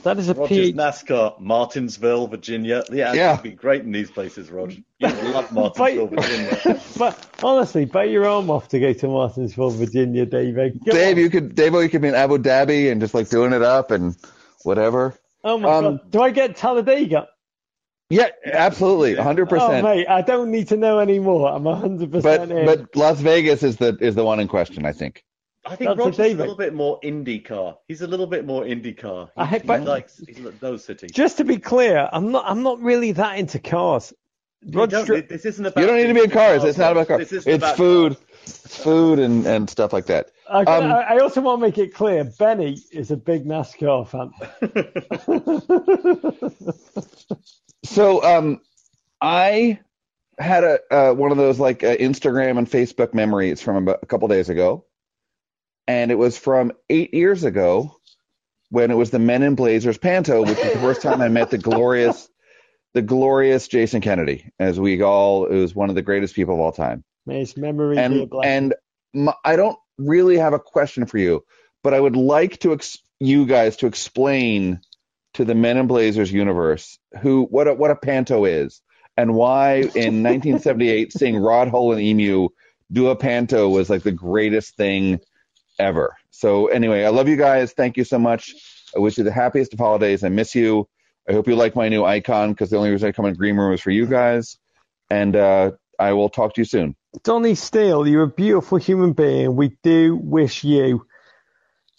that is a Rogers PhD. NASCAR, Martinsville, Virginia. Yeah, yeah. would be great in these places, Roger. You love Martinsville, Virginia. but honestly, bite your arm off to go to Martinsville, Virginia, David. Go Dave, on. you could Dave, you could be in Abu Dhabi and just like doing it up and whatever. Oh my um, god, do I get Talladega? Yeah, absolutely, hundred percent. Oh mate, I don't need to know anymore. I'm hundred percent in. But Las Vegas is the is the one in question, I think. I think Roger's a little bit more IndyCar. He's a little bit more IndyCar. He, I, he likes those cities. Just to be clear, I'm not. I'm not really that into cars. Roger, this isn't about. You don't need to be in cars. It's not about cars. It's about food, cars. food, and, and stuff like that. I, um, I also want to make it clear. Benny is a big NASCAR fan. so, um, I had a uh, one of those like uh, Instagram and Facebook memories from about a couple days ago and it was from eight years ago when it was the Men in Blazers Panto, which was the first time I met the glorious, the glorious Jason Kennedy. As we all, it was one of the greatest people of all time. May his memory and, be a blessing. And my, I don't really have a question for you, but I would like to ex- you guys to explain to the Men in Blazers universe who what a, what a Panto is and why in 1978 seeing Rod Hull and Emu do a Panto was like the greatest thing ever. So anyway, I love you guys. Thank you so much. I wish you the happiest of holidays. I miss you. I hope you like my new icon because the only reason I come in green room is for you guys. And uh, I will talk to you soon. Donny Steele, you're a beautiful human being. We do wish you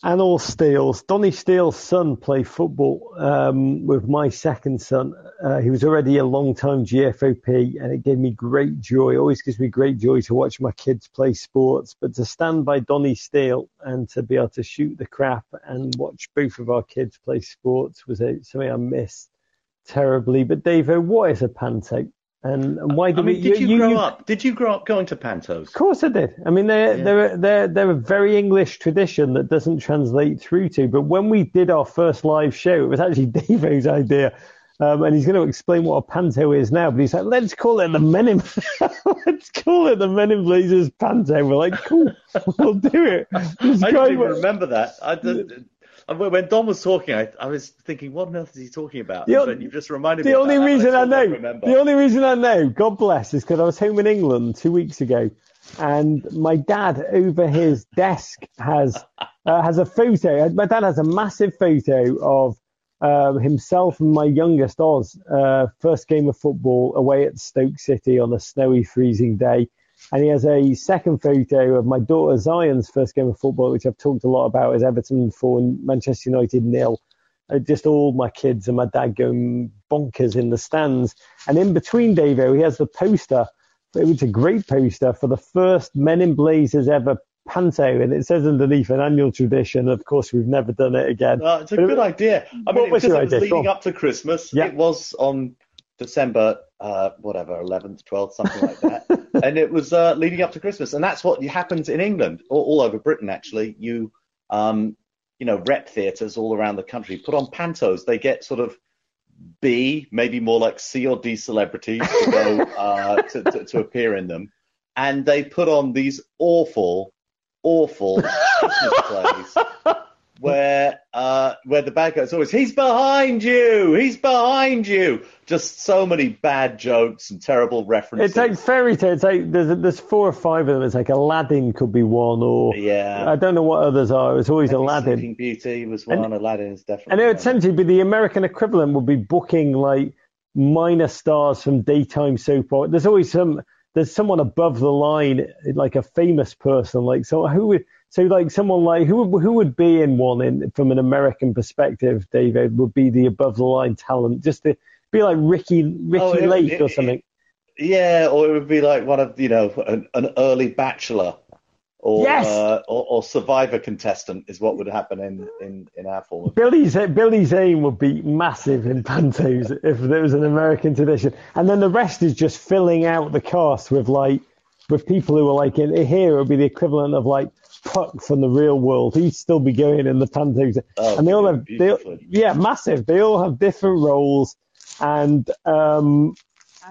and all Steele's. Donny Steele's son played football um, with my second son. Uh, he was already a long-time GFOP, and it gave me great joy. It always gives me great joy to watch my kids play sports, but to stand by Donny Steele and to be able to shoot the crap and watch both of our kids play sports was a, something I miss terribly. But David, what is a panto? And, and why do I mean, we? Did you, you grow you, up? Did you grow up going to pantos? Of course I did. I mean, they're yeah. they're they're they're a very English tradition that doesn't translate through to. But when we did our first live show, it was actually Dave's idea. Um, and he's going to explain what a panto is now. But he's like, let's call it the Men in, let's call it the Men in Blazers panto. We're like, cool, we'll do it. I don't even remember that. I, when Don was talking, I, I, was thinking, what on earth is he talking about? The, and you just reminded the me. The only reason I know, the only reason I know, God bless, is because I was home in England two weeks ago, and my dad over his desk has uh, has a photo. My dad has a massive photo of uh, himself and my youngest Oz, uh, first game of football away at Stoke City on a snowy, freezing day. And he has a second photo of my daughter Zion's first game of football, which I've talked a lot about, as Everton 4 Manchester United nil. Uh, just all my kids and my dad going bonkers in the stands. And in between Davo, he has the poster. It was a great poster for the first Men in Blazers ever panto, and it says underneath an annual tradition. Of course, we've never done it again. Uh, it's a but good it, idea. I mean, because it was idea? leading up to Christmas. Yeah. It was on December, uh, whatever, 11th, 12th, something like that. and it was uh, leading up to Christmas. And that's what happens in England, all, all over Britain, actually. You, um, you know, rep theatres all around the country put on pantos. They get sort of B, maybe more like C or D celebrities to go uh, to, to, to appear in them. And they put on these awful, awful Christmas plays where uh, where the bad guy's always he's behind you, he's behind you. Just so many bad jokes and terrible references. It's like fairy tales. It's like there's there's four or five of them. It's like Aladdin could be one, or yeah, I don't know what others are. It's always Maybe Aladdin. Sleeping Beauty was one. Aladdin is definitely. And it would essentially be the American equivalent would be booking like minor stars from daytime soap opera. There's always some there's someone above the line, like a famous person. Like so, who would so like someone like who would- who would be in one in from an American perspective? David would be the above the line talent, just to be like Ricky Ricky Oh, it- Lake it- or something. Yeah, or it would be like one of you know an, an early Bachelor, or, Yes! uh, or or Survivor contestant is what would happen in in in our form. Of, Billy Z- Billy Zane would be massive in pantos if there was an American tradition, and then the rest is just filling out the cast with like with people who are like in here it would be the equivalent of like Puck from the real world. He'd still be going in the pantos, Oh, and they all have they, yeah massive. They all have different roles, and um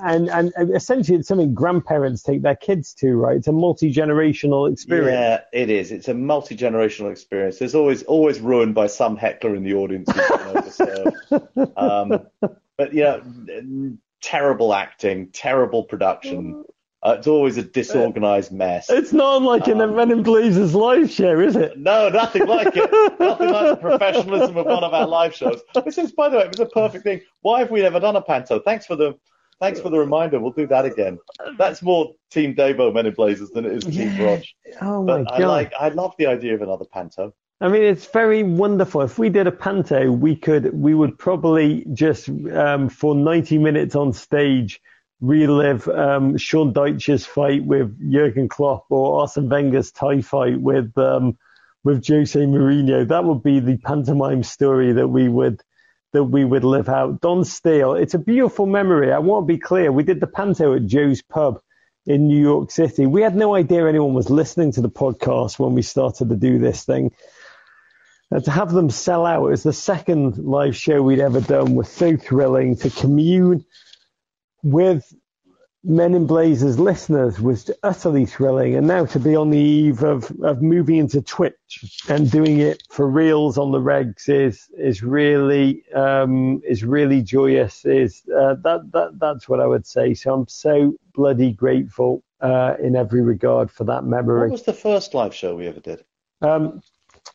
and and essentially it's something grandparents take their kids to. Right, it's a multi generational experience. Yeah, it is. It's a multi generational experience. There's always always ruined by some heckler in the audience who's been overserved. um, but yeah, terrible acting, terrible production. Uh, it's always a disorganized mess. It's not like in the Um, Men in Blazers live show, is it? No, nothing like it. nothing like the professionalism of one of our live shows. This is, by the way, it was a perfect thing. Why have we never done a panto? Thanks for the thanks for the reminder. We'll do that again. That's more Team Davo Men in Blazers than it is Team Yeah. Rog. Oh my But I like, I love the idea of another panto. I mean, it's very wonderful. If we did a panto, we could, we would probably just um, for 90 minutes on stage relive um, Sean Dyche's fight with Jurgen Klopp or Arsene Wenger's tie fight with um, with Jose Mourinho. That would be the pantomime story that we would that we would live out. Don Steele, it's a beautiful memory. I want to be clear. We did the panto at Joe's Pub in New York City. We had no idea anyone was listening to the podcast when we started to do this thing. And to have them sell out, was the second live show we'd ever done, was so thrilling to commune with Men in Blazers listeners was utterly thrilling. And now to be on the eve of, of moving into Twitch and doing it for reals on the regs is is really um, is really joyous. Is uh, that that that's what I would say. So I'm so bloody grateful uh, in every regard for that memory. What was the first live show we ever did? Um,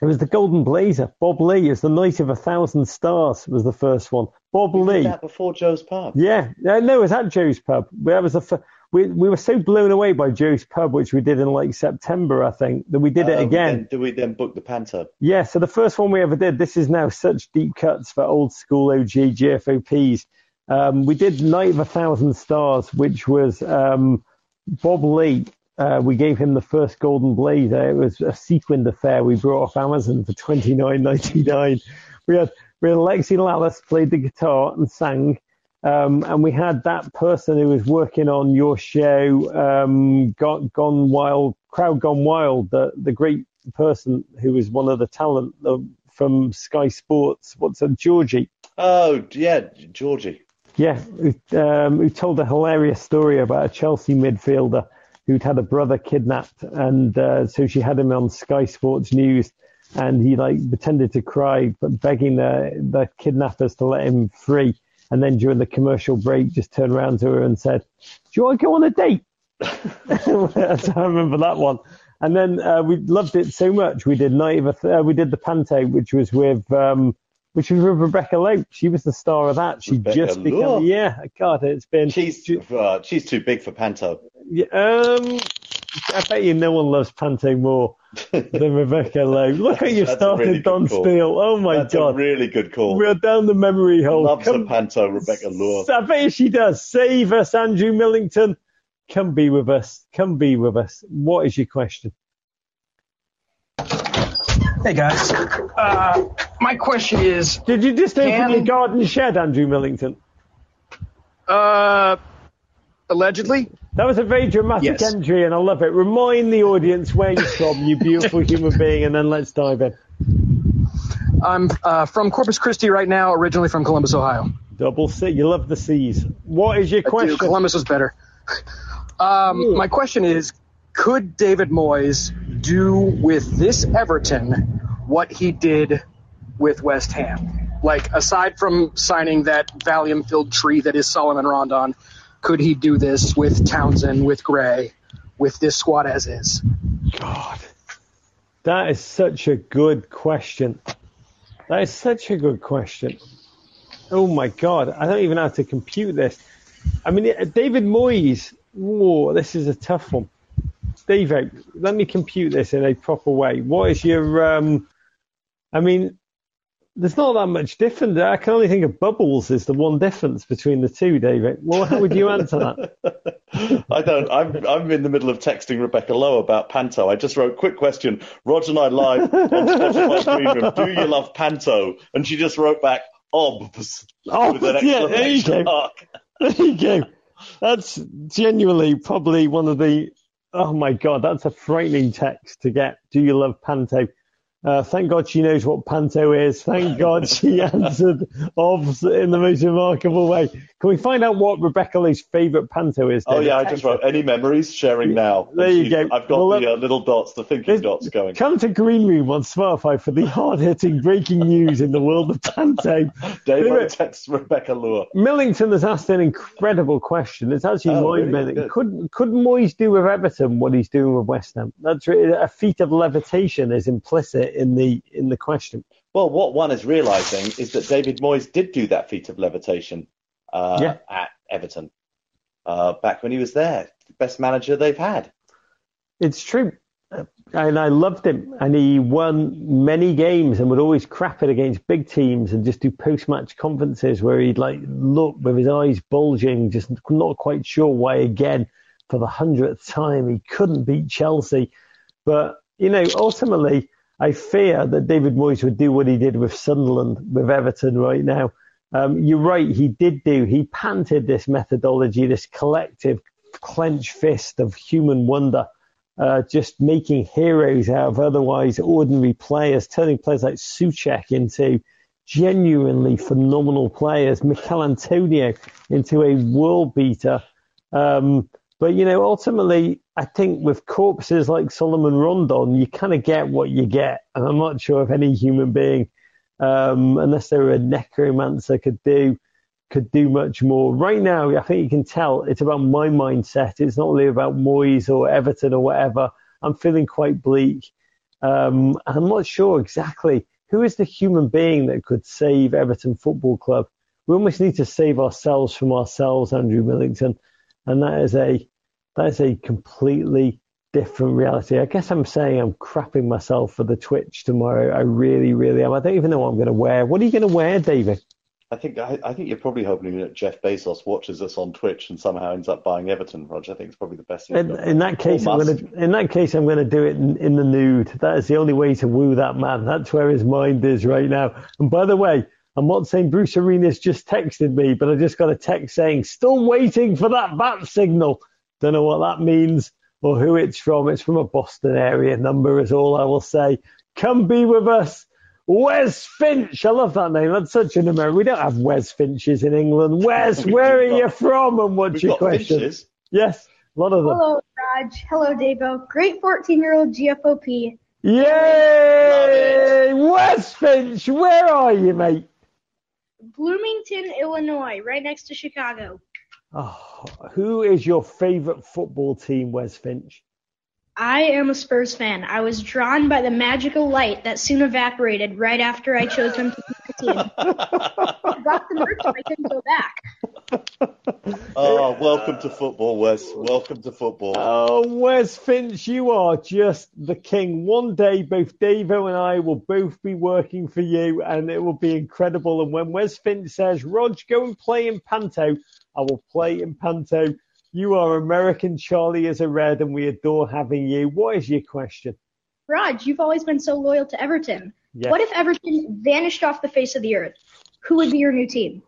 it was the Golden Blazer. Bob Ley is the Night of a Thousand Stars was the first one. Bob We Lee. that before Joe's Pub. Yeah, no, no, it was at Joe's Pub. That was the we we were so blown away by Joe's Pub, which we did in like September, I think, that we did it Uh, again. Then, do we then book the panto? Yeah, so the first one we ever did, this is now such deep cuts for old school OG GFOPs. Um, we did Night of a Thousand Stars, which was um, Bob Ley. Uh, we gave him the first Golden Blazer. It was a sequined affair we brought off Amazon for twenty nine ninety nine. We had we had Lexi Lalas played the guitar and sang. Um, and we had that person who was working on your show, um, Gone, Gone Wild, Crowd Gone Wild, the, the great person who was one of the talent uh, from Sky Sports. What's it, Georgie? Oh yeah, Georgie. Yeah, who, um, who told a hilarious story about a Chelsea midfielder who'd had a brother kidnapped, and uh, so she had him on Sky Sports News, and he like pretended to cry, but begging the the kidnappers to let him free. And then during the commercial break, just turned around to her and said, "Do you want to go on a date?" so I remember that one. And then uh, we loved it so much. We did night of a th- uh, we did the Panto, which was with um, which was with Rebecca Lowe. She was the star of that. She Rebecca just became Lowe. yeah. God, it's been She's uh, she's too big for panto. yeah, um, I bet you no one loves Panto more than Rebecca Lowe. Look at you started really Don call. Steele. Oh my That's God. a really good call. We're down the memory hole. Loves Come- the panto, Rebecca Lure. I bet you she does. Save us, Andrew Millington. Come be with us. Come be with us. What is your question? Hey guys, uh, my question is, Did you just open Can- your garden shed, Andrew Millington? uh, allegedly, That was a very dramatic Yes. entry, and I love it. Remind the audience where you're from, you beautiful human being, and then let's dive in. I'm uh, from Corpus Christi right now, originally from Columbus, Ohio. Double C. You love the C's. What is your I do. question? Columbus is better. Um, my question is, could David Moyes do with this Everton what he did with West Ham? Like, aside from signing that Valium filled tree that is Salomon Rondon, could he do this with Townsend, with Gray, with this squad as is? God, that is such a good question. That is such a good question. Oh my God, I don't even how to compute this. I mean, David Moyes, whoa, this is a tough one. David, let me compute this in a proper way. What is your, um, I mean, there's not that much difference. I can only think of bubbles is the one difference between the two, David. Well, how would you answer that? I don't. I'm I'm in the middle of texting Rebecca Lowe about Panto. I just wrote quick question. Roger and I live on Spotify Room. Do you love Panto? And she just wrote back obs Oh, with an yeah, there you go. mark. There you go. That's genuinely probably one of the. Oh my God, that's a frightening text to get. Do you love Panto? Uh, thank God she knows what Panto is. Thank God she answered obs in the most remarkable way. Can we find out what Rebecca Lee's favourite Panto is? Oh yeah, I just wrote any memories sharing now. There you she- go. I've got Well, the uh, little dots, the thinking dots going. Come to Green Room on Spotify for the hard-hitting breaking news in the world of Panto. Dave Anyway, wrote Rebecca Lowe. Millington has asked an incredible question. It's actually Oh, mind-bending. Good. Could could Moyes do with Everton what he's doing with West Ham? That's a feat of levitation is implicit in the in the question. Well, what one is realizing is that David Moyes did do that feat of levitation uh, Yeah. at Everton uh, back when he was there. The best manager they've had. It's true. Uh, And I loved him, and he won many games and would always crap it against big teams and just do post-match conferences where he'd like look with his eyes bulging, just not quite sure why again for the hundredth time he couldn't beat Chelsea. But you know, ultimately, I fear that David Moyes would do what he did with Sunderland, with Everton right now. Um, you're right, he did do. He panted this methodology, this collective clenched fist of human wonder, uh, just making heroes out of otherwise ordinary players, turning players like Souček into genuinely phenomenal players, Michail Antonio into a world beater. Um, but you know, ultimately, I think with corpses like Salomon Rondon, you kind of get what you get, and I'm not sure if any human being, um, unless they were a necromancer, could do could do much more. Right now, I think you can tell it's about my mindset. It's not really about Moyes or Everton or whatever. I'm feeling quite bleak. Um, and I'm not sure exactly who is the human being that could save Everton Football Club. We almost need to save ourselves from ourselves, Andrew Millington, and that is a that is a completely different reality. I guess I'm saying I'm crapping myself for the Twitch tomorrow. I really, really am. I don't even know what I'm going to wear. What are you going to wear, David? I think I, I think you're probably hoping that Jeff Bezos watches us on Twitch and somehow ends up buying Everton, Roger. I think it's probably the best thing. In, in that case, I'm gonna. In that case, I'm gonna do it in, in the nude. That is the only way to woo that man. That's where his mind is right now. And by the way, I'm not saying Bruce Arena just texted me, but I just got a text saying, "Still waiting for that bat signal." Don't know what that means or who it's from. It's from a Boston area number, is all I will say. Come be with us. Wes Finch, I love that name. That's such an American. We don't have Wes Finches in England. Wes, where are do you from and what's We've your got question? Finches. Yes, a lot of them. Hello, Raj. Hello, Davo. Great 14 year old GFOP. Yay! Wes Finch, where are you, mate? Bloomington, Illinois, right next to Chicago. Oh, who is your favourite football team, Wes Finch? I am a Spurs fan. I was drawn by the magical light that soon evaporated right after I chose them to be my team. I got the merch I couldn't go back. Oh, welcome to football, Wes. Welcome to football. Oh, Wes Finch, you are just the king. One day, both Davo and I will both be working for you, and it will be incredible. And when Wes Finch says, Rog, go and play in Panto, I will play in Panto. You are American Charlie as a red, and we adore having you. What is your question? Raj, you've always been so loyal to Everton. Yes. What if Everton vanished off the face of the earth? Who would be your new team?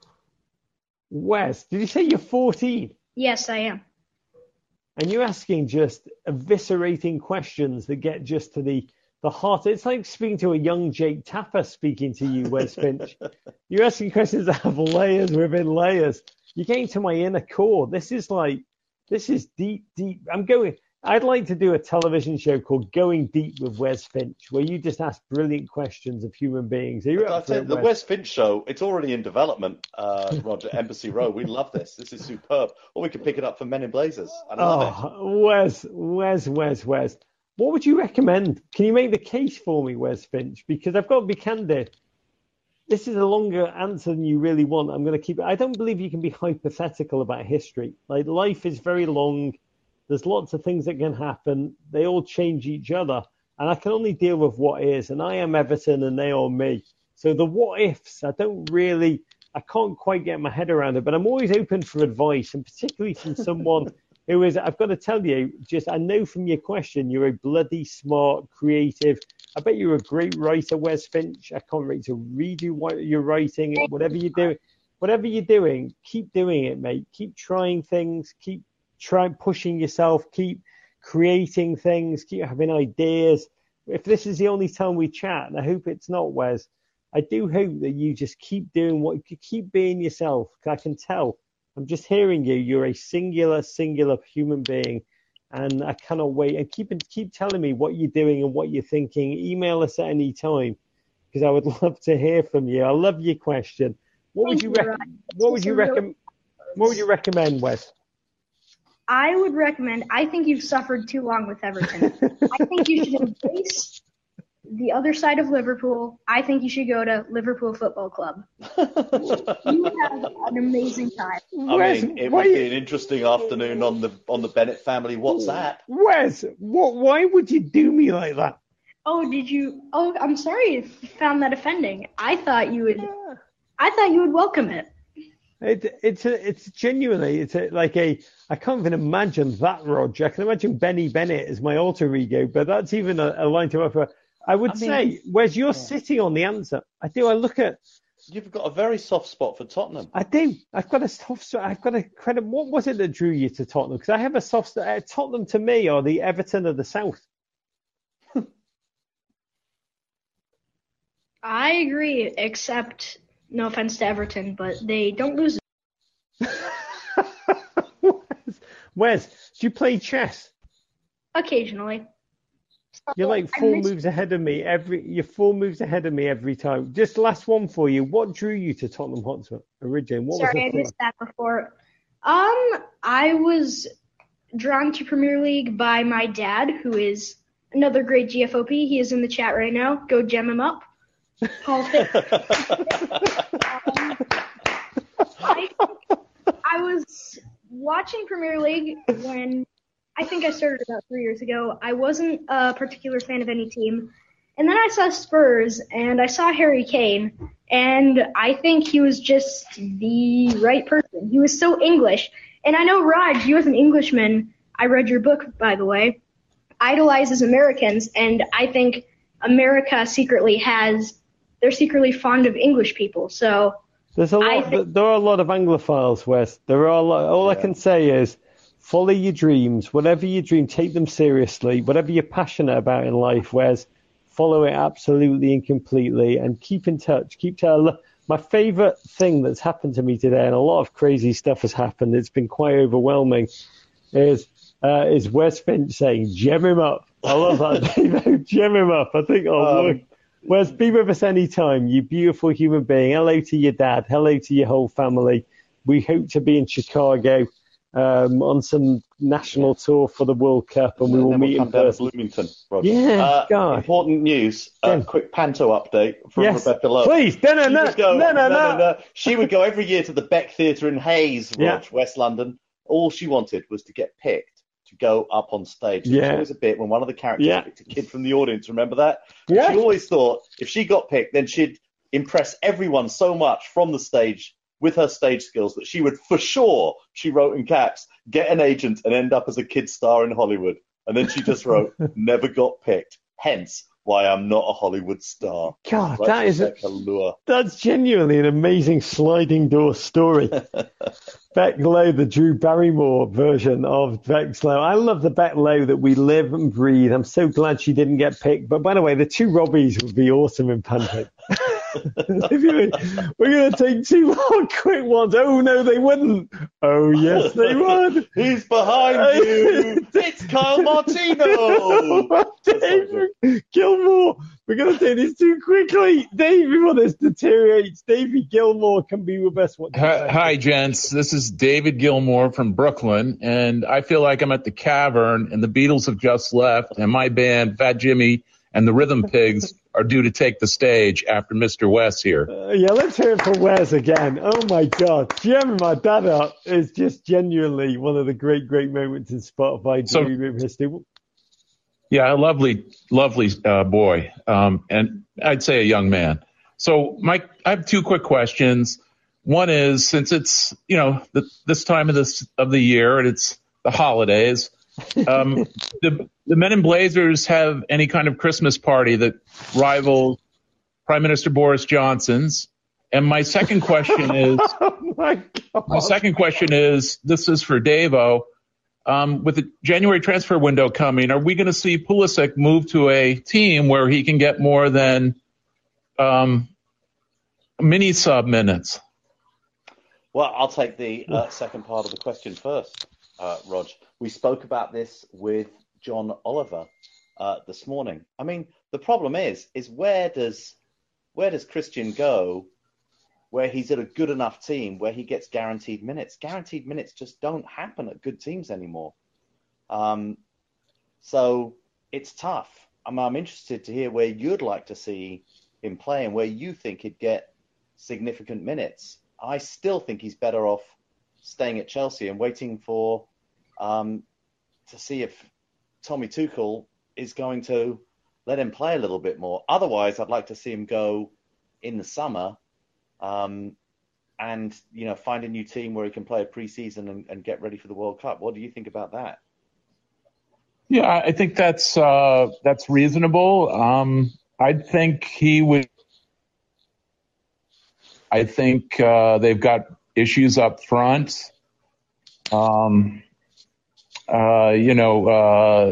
Wes, did you say you're 14? Yes, I am. And you're asking just eviscerating questions that get just to the, the heart. It's like speaking to a young Jake Tapper speaking to you, Wes Finch. you're asking questions that have layers within layers. You're getting to my inner core. This is like, this is deep, deep. I'm going, I'd like to do a television show called Going Deep with Wes Finch, where you just ask brilliant questions of human beings. Are you up for it, the Wes? Finch show, it's already in development, uh, Roger, Embassy Row. We love this. This is superb. Or we could pick it up for Men in Blazers. I love it. Oh, Wes, Wes, Wes, Wes. What would you recommend? Can you make the case for me, Wes Finch? Because I've got to be candid. This is a longer answer than you really want. I'm going to keep it. I don't believe you can be hypothetical about history. Like life is very long. There's lots of things that can happen. They all change each other, and I can only deal with what is. And I am Everton, and they are me. So the what ifs, I don't really, I can't quite get my head around it. But I'm always open for advice, and particularly from someone who is. I've got to tell you, just I know from your question, you're a bloody smart, creative. I bet you're a great writer, Wes Finch. I can't wait to read you what you're writing, whatever you're doing. Whatever you're doing, keep doing it, mate. Keep trying things. Keep trying pushing yourself. Keep creating things. Keep having ideas. If this is the only time we chat, and I hope it's not, Wes, I do hope that you just keep doing what you keep being yourself. I can tell. I'm just hearing you. You're a singular, singular human being, and I cannot wait. And keep keep telling me what you're doing and what you're thinking. Email us at any time because I would love to hear from you. I love your question. What would you you, rec-. What would you recommend? What would you recommend, Wes? I would recommend. I think you've suffered too long with Everton. I think you should embrace the other side of Liverpool. I think you should go to Liverpool Football Club. you have an amazing time. I Wes, mean, it why- would be an interesting afternoon on the on the Bennett family WhatsApp. Wes, what? Why would you do me like that? Oh, did you? Oh, I'm sorry if you found that offending. I thought you would. I thought you would welcome it. It, it's a, it's genuinely it's a, like a I can't even imagine that Roger. I can imagine Benny Bennett as my alter ego, but that's even a, a line to offer. I would I mean- say, where's you're sitting on the answer? I do. I look at. You've got a very soft spot for Tottenham. I do. I've got a soft. spot- I've got a credit. What was it that drew you to Tottenham? Because I have a soft. spot. Uh, Tottenham to me are the Everton of the South. I agree, except no offense to Everton, but they don't lose. Wes, Wes, do you play chess? Occasionally. You're like four moves ahead of me every. You're four moves ahead of me every time. Just last one for you. What drew you to Tottenham Hotspur originally? What Sorry, I missed that before. Um, I was drawn to Premier League by my dad, who is another great GFOP. He is in the chat right now. Go gem him up. Hall of Fame. Um, I, I was watching Premier League when I think I started about three years ago. I wasn't a particular fan of any team. And then I saw Spurs and I saw Harry Kane, and I think he was just the right person. He was so English. And I know, Raj, you as an Englishman, I read your book, by the way, idolizes Americans, and I think America secretly has, they're secretly fond of English people. So There's a I lot. think- there are a lot of Anglophiles, Wes. There are a lot. All I can say is, follow your dreams. Whatever you dream, take them seriously. Whatever you're passionate about in life, Wes, follow it absolutely and completely, and keep in touch. Keep to. My favorite thing that's happened to me today, and a lot of crazy stuff has happened. It's been quite overwhelming. Is uh, is Wes Finch saying, "Gem him up." I love that. Dave. Gem him up. I think. Oh, Um, look. Wes, be with us anytime, you beautiful human being. Hello to your dad. Hello to your whole family. We hope to be in Chicago um, on some national tour for the World Cup, and we will then meet we'll in come down to person. Bloomington. Roger. Yeah, uh, God. Important news. A Yeah. quick panto update from Yes, Rebecca Lowe. please. No, no, no, go, no, no, no. She would go every year to the Beck Theatre in Hayes, Yeah. West London. All she wanted was to get picked to go up on stage. There was always a bit when one of the characters Yeah. picked a kid from the audience. Remember that? Yeah. She always thought if she got picked, then she'd impress everyone so much from the stage with her stage skills that she would for sure, she wrote in caps, get an agent and end up as a kid star in Hollywood. And then she just wrote, never got picked. Hence why I'm not a Hollywood star. God, Like that is a, Lure. that's genuinely an amazing sliding door story. Beck Lowe, the Drew Barrymore version of Beck Lowe. I love the Beck Lowe that we live and breathe. I'm so glad she didn't get picked. But by the way, the two Robbies would be awesome in Panto. We're going to take two more quick ones. Oh, no, they wouldn't. Oh, yes, they would. He's behind you. it's Kyle Martino. David Gilmour. We're going to take this too quickly. Dave, before this deteriorates, David Gilmore can be with us. What hi, hi, gents. This is David Gilmore from Brooklyn, and I feel like I'm at the Cavern, and the Beatles have just left, and my band, Fat Jimmy and the Rhythm Pigs, are due to take the stage after Mr. Wes here. Uh, yeah, let's hear it for Wes again. Oh my God, my dad is just genuinely one of the great, great moments in Spotify So- history. Yeah, a lovely, lovely uh, boy, um, and I'd say a young man. So, Mike, I have two quick questions. One is since it's you know the, this time of this of the year and it's the holidays, um, the the Men in Blazers have any kind of Christmas party that rivals Prime Minister Boris Johnson's? And my second question is, Oh my God. my second question is, this is for Davo. Um, with the January transfer window coming, are we going to see Pulisic move to a team where he can get more than um, mini sub minutes? Well, I'll take the uh, second part of the question first, uh, Rog. We spoke about this with John Oliver uh, this morning. I mean, the problem is, is where does where does Christian go? Where he's at a good enough team where he gets guaranteed minutes. Guaranteed minutes just don't happen at good teams anymore. Um, so it's tough. I'm, I'm interested to hear where you'd like to see him play and where you think he'd get significant minutes. I still think he's better off staying at Chelsea and waiting for um, to see if Tommy Tuchel is going to let him play a little bit more. Otherwise, I'd like to see him go in the summer um, and you know find a new team where he can play a preseason and, and get ready for the World Cup. What do you think about that? Yeah, I think that's uh, that's reasonable. Um, I think he would. I think uh, they've got issues up front. Um, uh, you know, uh,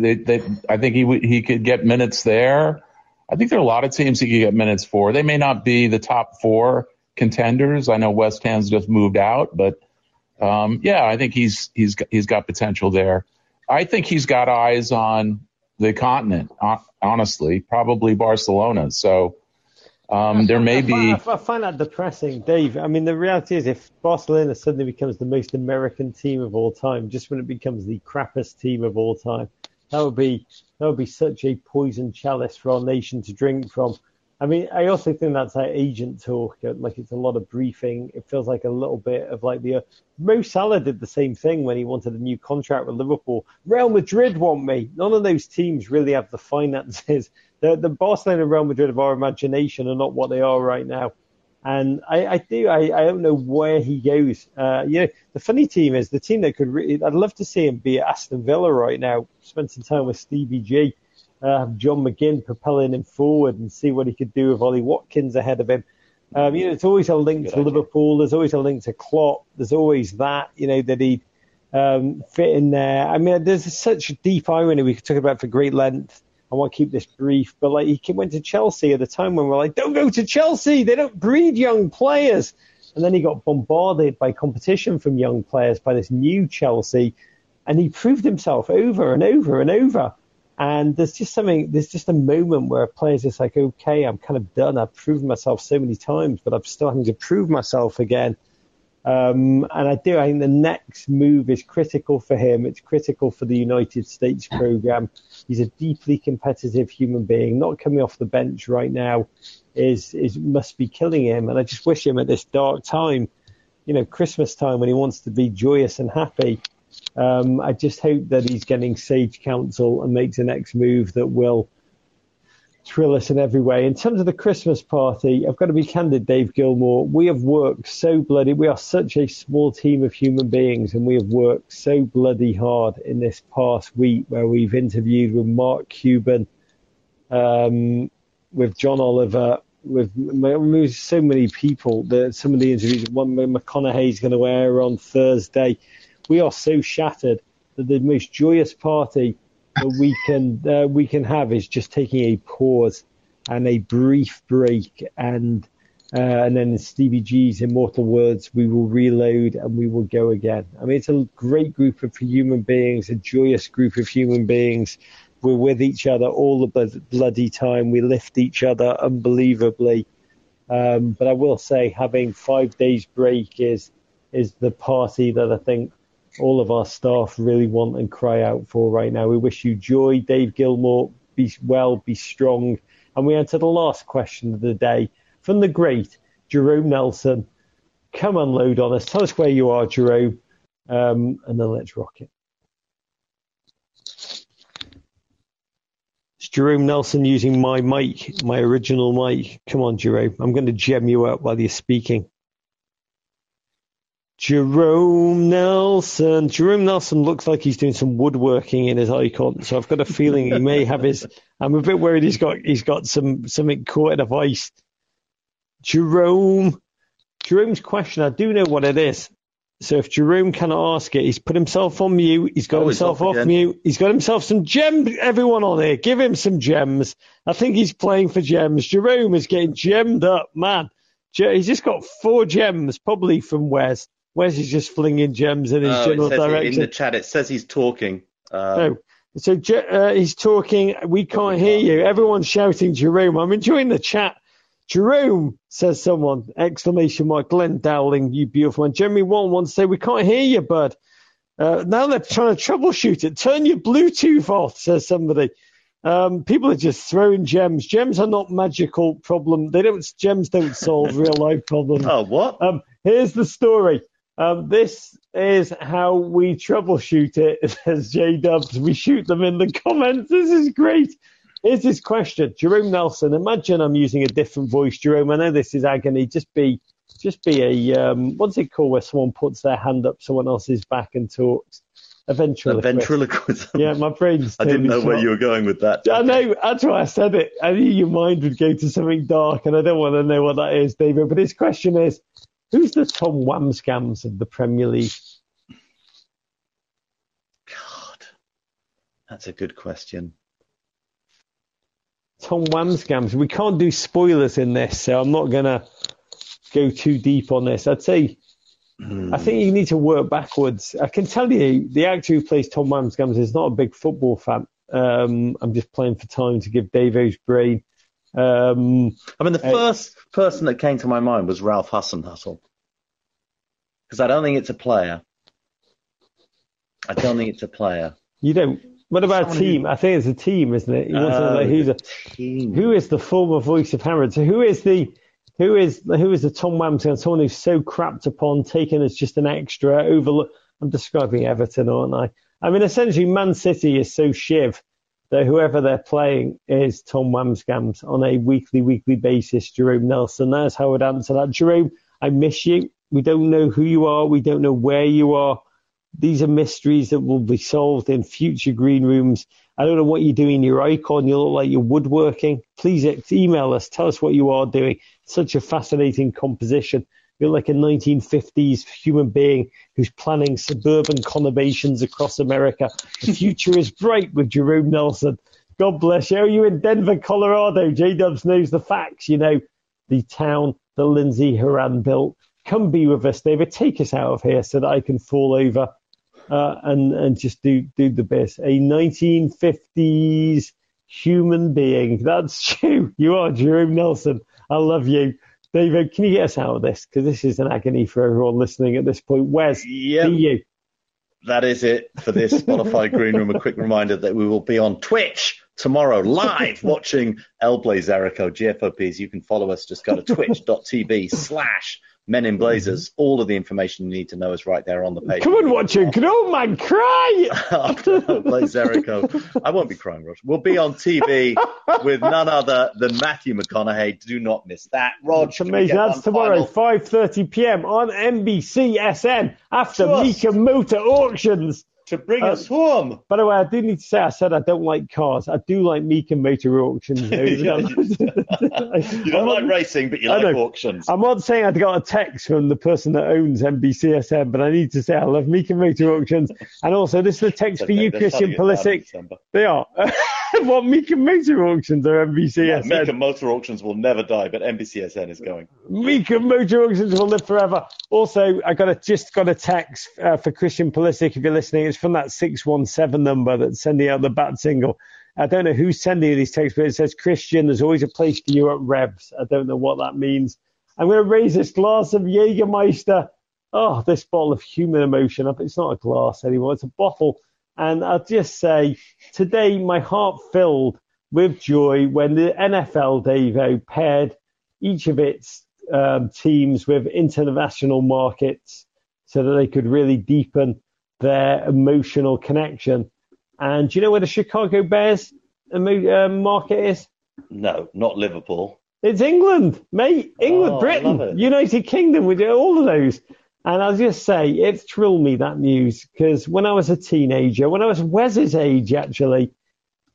they, they, I think he would- he could get minutes there. I think there are a lot of teams he could get minutes for. They may not be the top four contenders. I know West Ham's just moved out, but um, yeah, I think he's he's he's got potential there. I think he's got eyes on the continent. Honestly, probably Barcelona. So um, there may I be. find, I find that depressing, Dave. I mean, the reality is, if Barcelona suddenly becomes the most American team of all time, just when it becomes the crappiest team of all time, that would be that would be such a poison chalice for our nation to drink from. I mean, I also think that's like agent talk. uh, Like it's a lot of briefing. It feels like a little bit of like the uh, Mo Salah did the same thing when he wanted a new contract with Liverpool. Real Madrid want me. None of those teams really have the finances. The the Barcelona and Real Madrid of our imagination are not what they are right now. And I, I do, I, I don't know where he goes. Uh, you know, the funny team is the team that could really, I'd love to see him be at Aston Villa right now, spend some time with Stevie G, uh, John McGinn propelling him forward and see what he could do with Ollie Watkins ahead of him. Um, you know, it's always a link Good to idea. Liverpool. There's always a link to Klopp. There's always that, you know, that he'd um, fit in there. I mean, there's such a deep irony we could talk about for great length. I want to keep this brief, but like he went to Chelsea at a time when we're like, don't go to Chelsea. They don't breed young players. And then he got bombarded by competition from young players by this new Chelsea, and he proved himself over and over and over. And there's just something, there's just a moment where a player's just like, okay, I'm kind of done. I've proven myself so many times, but I'm still having to prove myself again. Um, and I do. I think the next move is critical for him. It's critical for the United States program. He's a deeply competitive human being. Not coming off the bench right now is is must be killing him. And I just wish him at this dark time, you know, Christmas time when he wants to be joyous and happy. Um, I just hope that he's getting sage counsel and makes the next move that will thrill us in every way. In terms of the Christmas party, I've got to be candid, Dave Gilmore. We have worked so bloody. We are such a small team of human beings, and we have worked so bloody hard in this past week, where we've interviewed with Mark Cuban, um, with John Oliver, with so many people. That some of the interviews, one with McConaughey is going to air on Thursday. We are so shattered that the most joyous party that we can uh, we can have is just taking a pause and a brief break, and uh, and then in Stevie G's immortal words, we will reload and we will go again. I mean, it's a great group of human beings, a joyous group of human beings. We're with each other all the bloody time. We lift each other unbelievably. Um, but I will say, having five days break is is the party that I think all of our staff really want and cry out for right now. We wish you joy, Dave Gilmore. Be well, be strong. And we enter the last question of the day from the great Jerome Nelson. Come unload on us. Tell us where you are, Jerome, um, and then let's rock it. It's Jerome Nelson using my mic, my original mic. Come on, Jerome. I'm going to gem you up while you're speaking. Jerome Nelson. Jerome Nelson looks like he's doing some woodworking in his icon, so I've got a feeling he may have his. I'm a bit worried he's got he's got some something caught in a vice. Jerome. Jerome's question, I do know what it is. So if Jerome cannot ask it, he's put himself on mute. He's got Oh, he's himself off off mute. He's got himself some gems. Everyone on here, give him some gems. I think he's playing for gems. Jerome is getting gemmed up, man. He's just got four gems, probably from Wes. Wes is just flinging gems in his Oh, general direction. in the chat, it says he's talking. Um, Oh, so uh, he's talking. We can't hear you. Everyone's shouting Jerome. I'm enjoying the chat. Jerome says someone exclamation mark. Glenn Dowling, you beautiful man. Jeremy One wants to say we can't hear you, bud. Uh, now they're trying to troubleshoot it. Turn your Bluetooth off, says somebody. Um, people are just throwing gems. Gems are not magical problem. They don't. Gems don't solve real life problems. Oh, what? Um, here's the story. Um, this is how we troubleshoot it, says J Dubs. We shoot them in the comments. This is great. Here's this question. Jerome Nelson, imagine I'm using a different voice, Jerome. I know this is agony. Just be just be a um, what's it called where someone puts their hand up someone else's back and talks? A a ventriloquist. ventriloquism. Yeah, my brain's I didn't know totally where you were going with that. I know. That's why I said it. I knew your mind would go to something dark, and I don't want to know what that is, David. But his question is, who's the Tom Wambsgans of the Premier League? God, that's a good question. Tom Wambsgans. We can't do spoilers in this, so I'm not gonna go too deep on this. I'd say. I think you need to work backwards. I can tell you, the actor who plays Tom Wambsgans is not a big football fan. Um, I'm just playing for time to give Davo's brain. Um, I mean, the Uh, first person that came to my mind was Ralph Hasenhüttl. Because I don't think it's a player. I don't think it's a player. You don't. What about a Someone who- team? I think it's a team, isn't it? You want to know, like, who's a, team. who is the former voice of Harrods? So who is the who is who is the Tom Wambsgan? Someone who's so crapped upon, taken as just an extra, overlook. I'm describing Everton, aren't I? I mean, essentially, Man City is so shiv that whoever they're playing is Tom Wambsgans on a weekly, weekly basis. Jerome Nelson. That's how I would answer that. Jerome, I miss you. We don't know who you are. We don't know where you are. These are mysteries that will be solved in future green rooms. I don't know what you're doing in your icon. You look like you're woodworking. Please uh, email us. Tell us what you are doing. Such a fascinating composition. You're like a 1950s human being who's planning suburban conurbations across America. The future is bright with Jerome Nelson. God bless you. Oh, you in Denver, Colorado. J Dubs knows the facts. You know, the town that Lindsey Horan built. Come be with us, David. Take us out of here so that I can fall over uh, and and just do do the best. A 1950s human being. That's you. You are Jerome Nelson. I love you. David, can you get us out of this? Because this is an agony for everyone listening at this point. Wes, Yep. you. That is it for this Spotify Green Room. A quick reminder that we will be on Twitch tomorrow, live watching El Blaze Erico GFOPs. You can follow us. Just go to twitch.tv slash Men in Blazers. Mm-hmm. All of the information you need to know is right there on the page. Come and watch a grown man cry. After El Blaze Erico. I won't be crying, Rog. We'll be on TV with none other than Matthew McConaughey. Do not miss that. It's amazing. That's tomorrow, 5:30 p.m. on NBCSN after Trust. Mecum Auto Auctions. To bring Uh, us home. By the way, I do need to say I said I don't like cars. I do like Mecum Auto Auctions. Yeah, You don't like racing, but you like know. auctions. I'm not saying I got a text from the person that owns NBCSN, but I need to say I love Mecum Auto Auctions. And also, this is a text It's for you, Christian shutting it down in Pulisic. They are. what Mecum Auto Auctions or NBCSN? Mecum Auto Auctions will never die, but NBCSN is going. Mecum Auto Auctions will live forever. Also, I got a just got a text uh, for Christian Pulisic. If you're listening, it's from that six one seven number that's sending out the bat single. I don't know who's sending these texts, but it says Christian. There's always a place for you at Revs. I don't know what that means. I'm going to raise this glass of Jägermeister. Oh, this bottle of human emotion. It's not a glass anymore. It's a bottle and I'll just say, today my heart filled with joy when the NFL, Davo, paired each of its um, teams with international markets so that they could really deepen their emotional connection. And do you know where the Chicago Bears um, market is? No, not Liverpool. It's England, mate. England, Oh, Britain, United Kingdom. We do all of those. And I'll just say, it thrilled me that news because when I was a teenager, when I was Wes's age actually,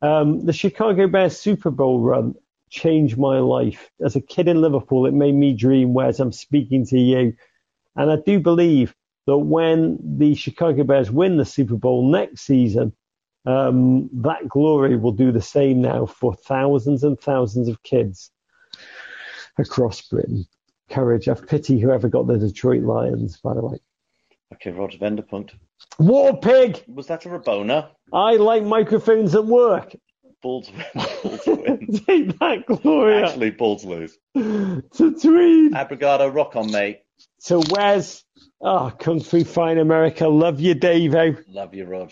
um, the Chicago Bears Super Bowl run changed my life. As a kid in Liverpool, it made me dream Wes, I'm speaking to you. And I do believe that when the Chicago Bears win the Super Bowl next season, um, that glory will do the same now for thousands and thousands of kids across Britain courage. I've pity whoever got the Detroit Lions, by the way. Okay, Roger Venderpunkt. War pig! Was that a Rabona? I like microphones at work. Bulls win. Bulls win. Take that, Gloria. Actually, Bulls lose. to Tweed. Abrigado, rock on, mate. To Wes. Oh, Kung Fu Fine America. Love you, Davo. Love you, Rog.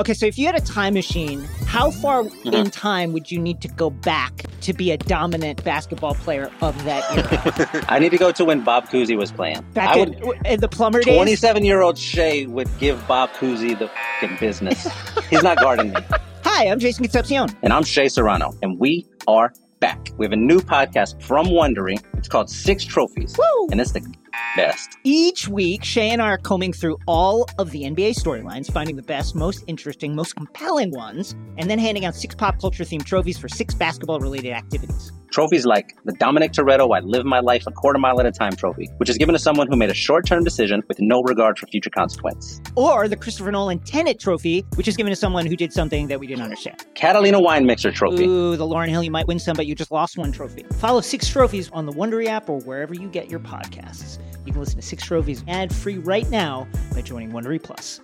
Okay, so if you had a time machine, how far mm-hmm. in time would you need to go back to be a dominant basketball player of that era? I need to go to when Bob Cousy was playing. Back I in, would, in the plumber days? 27 year old Shea would give Bob Cousy the business. He's not guarding me. Hi, I'm Jason Concepcion. And I'm Shea Serrano, and we are back. We have a new podcast from Wondery. It's called Six Trophies, Woo! and it's the best. Each week, Shea and I are combing through all of the NBA storylines, finding the best, most interesting, most compelling ones, and then handing out six pop culture themed trophies for six basketball related activities. Trophies like the Dominic Toretto I Live My Life a Quarter Mile at a Time trophy, which is given to someone who made a short term decision with no regard for future consequence. Or the Christopher Nolan Tenet trophy, which is given to someone who did something that we didn't understand. Catalina Wine Mixer trophy. Ooh, the Lauryn Hill, you might win some, but you just lost one trophy. Follow Six Trophies on the Wondery app or wherever you get your podcasts. You can listen to Six Trophies ad free right now by joining Wondery Plus.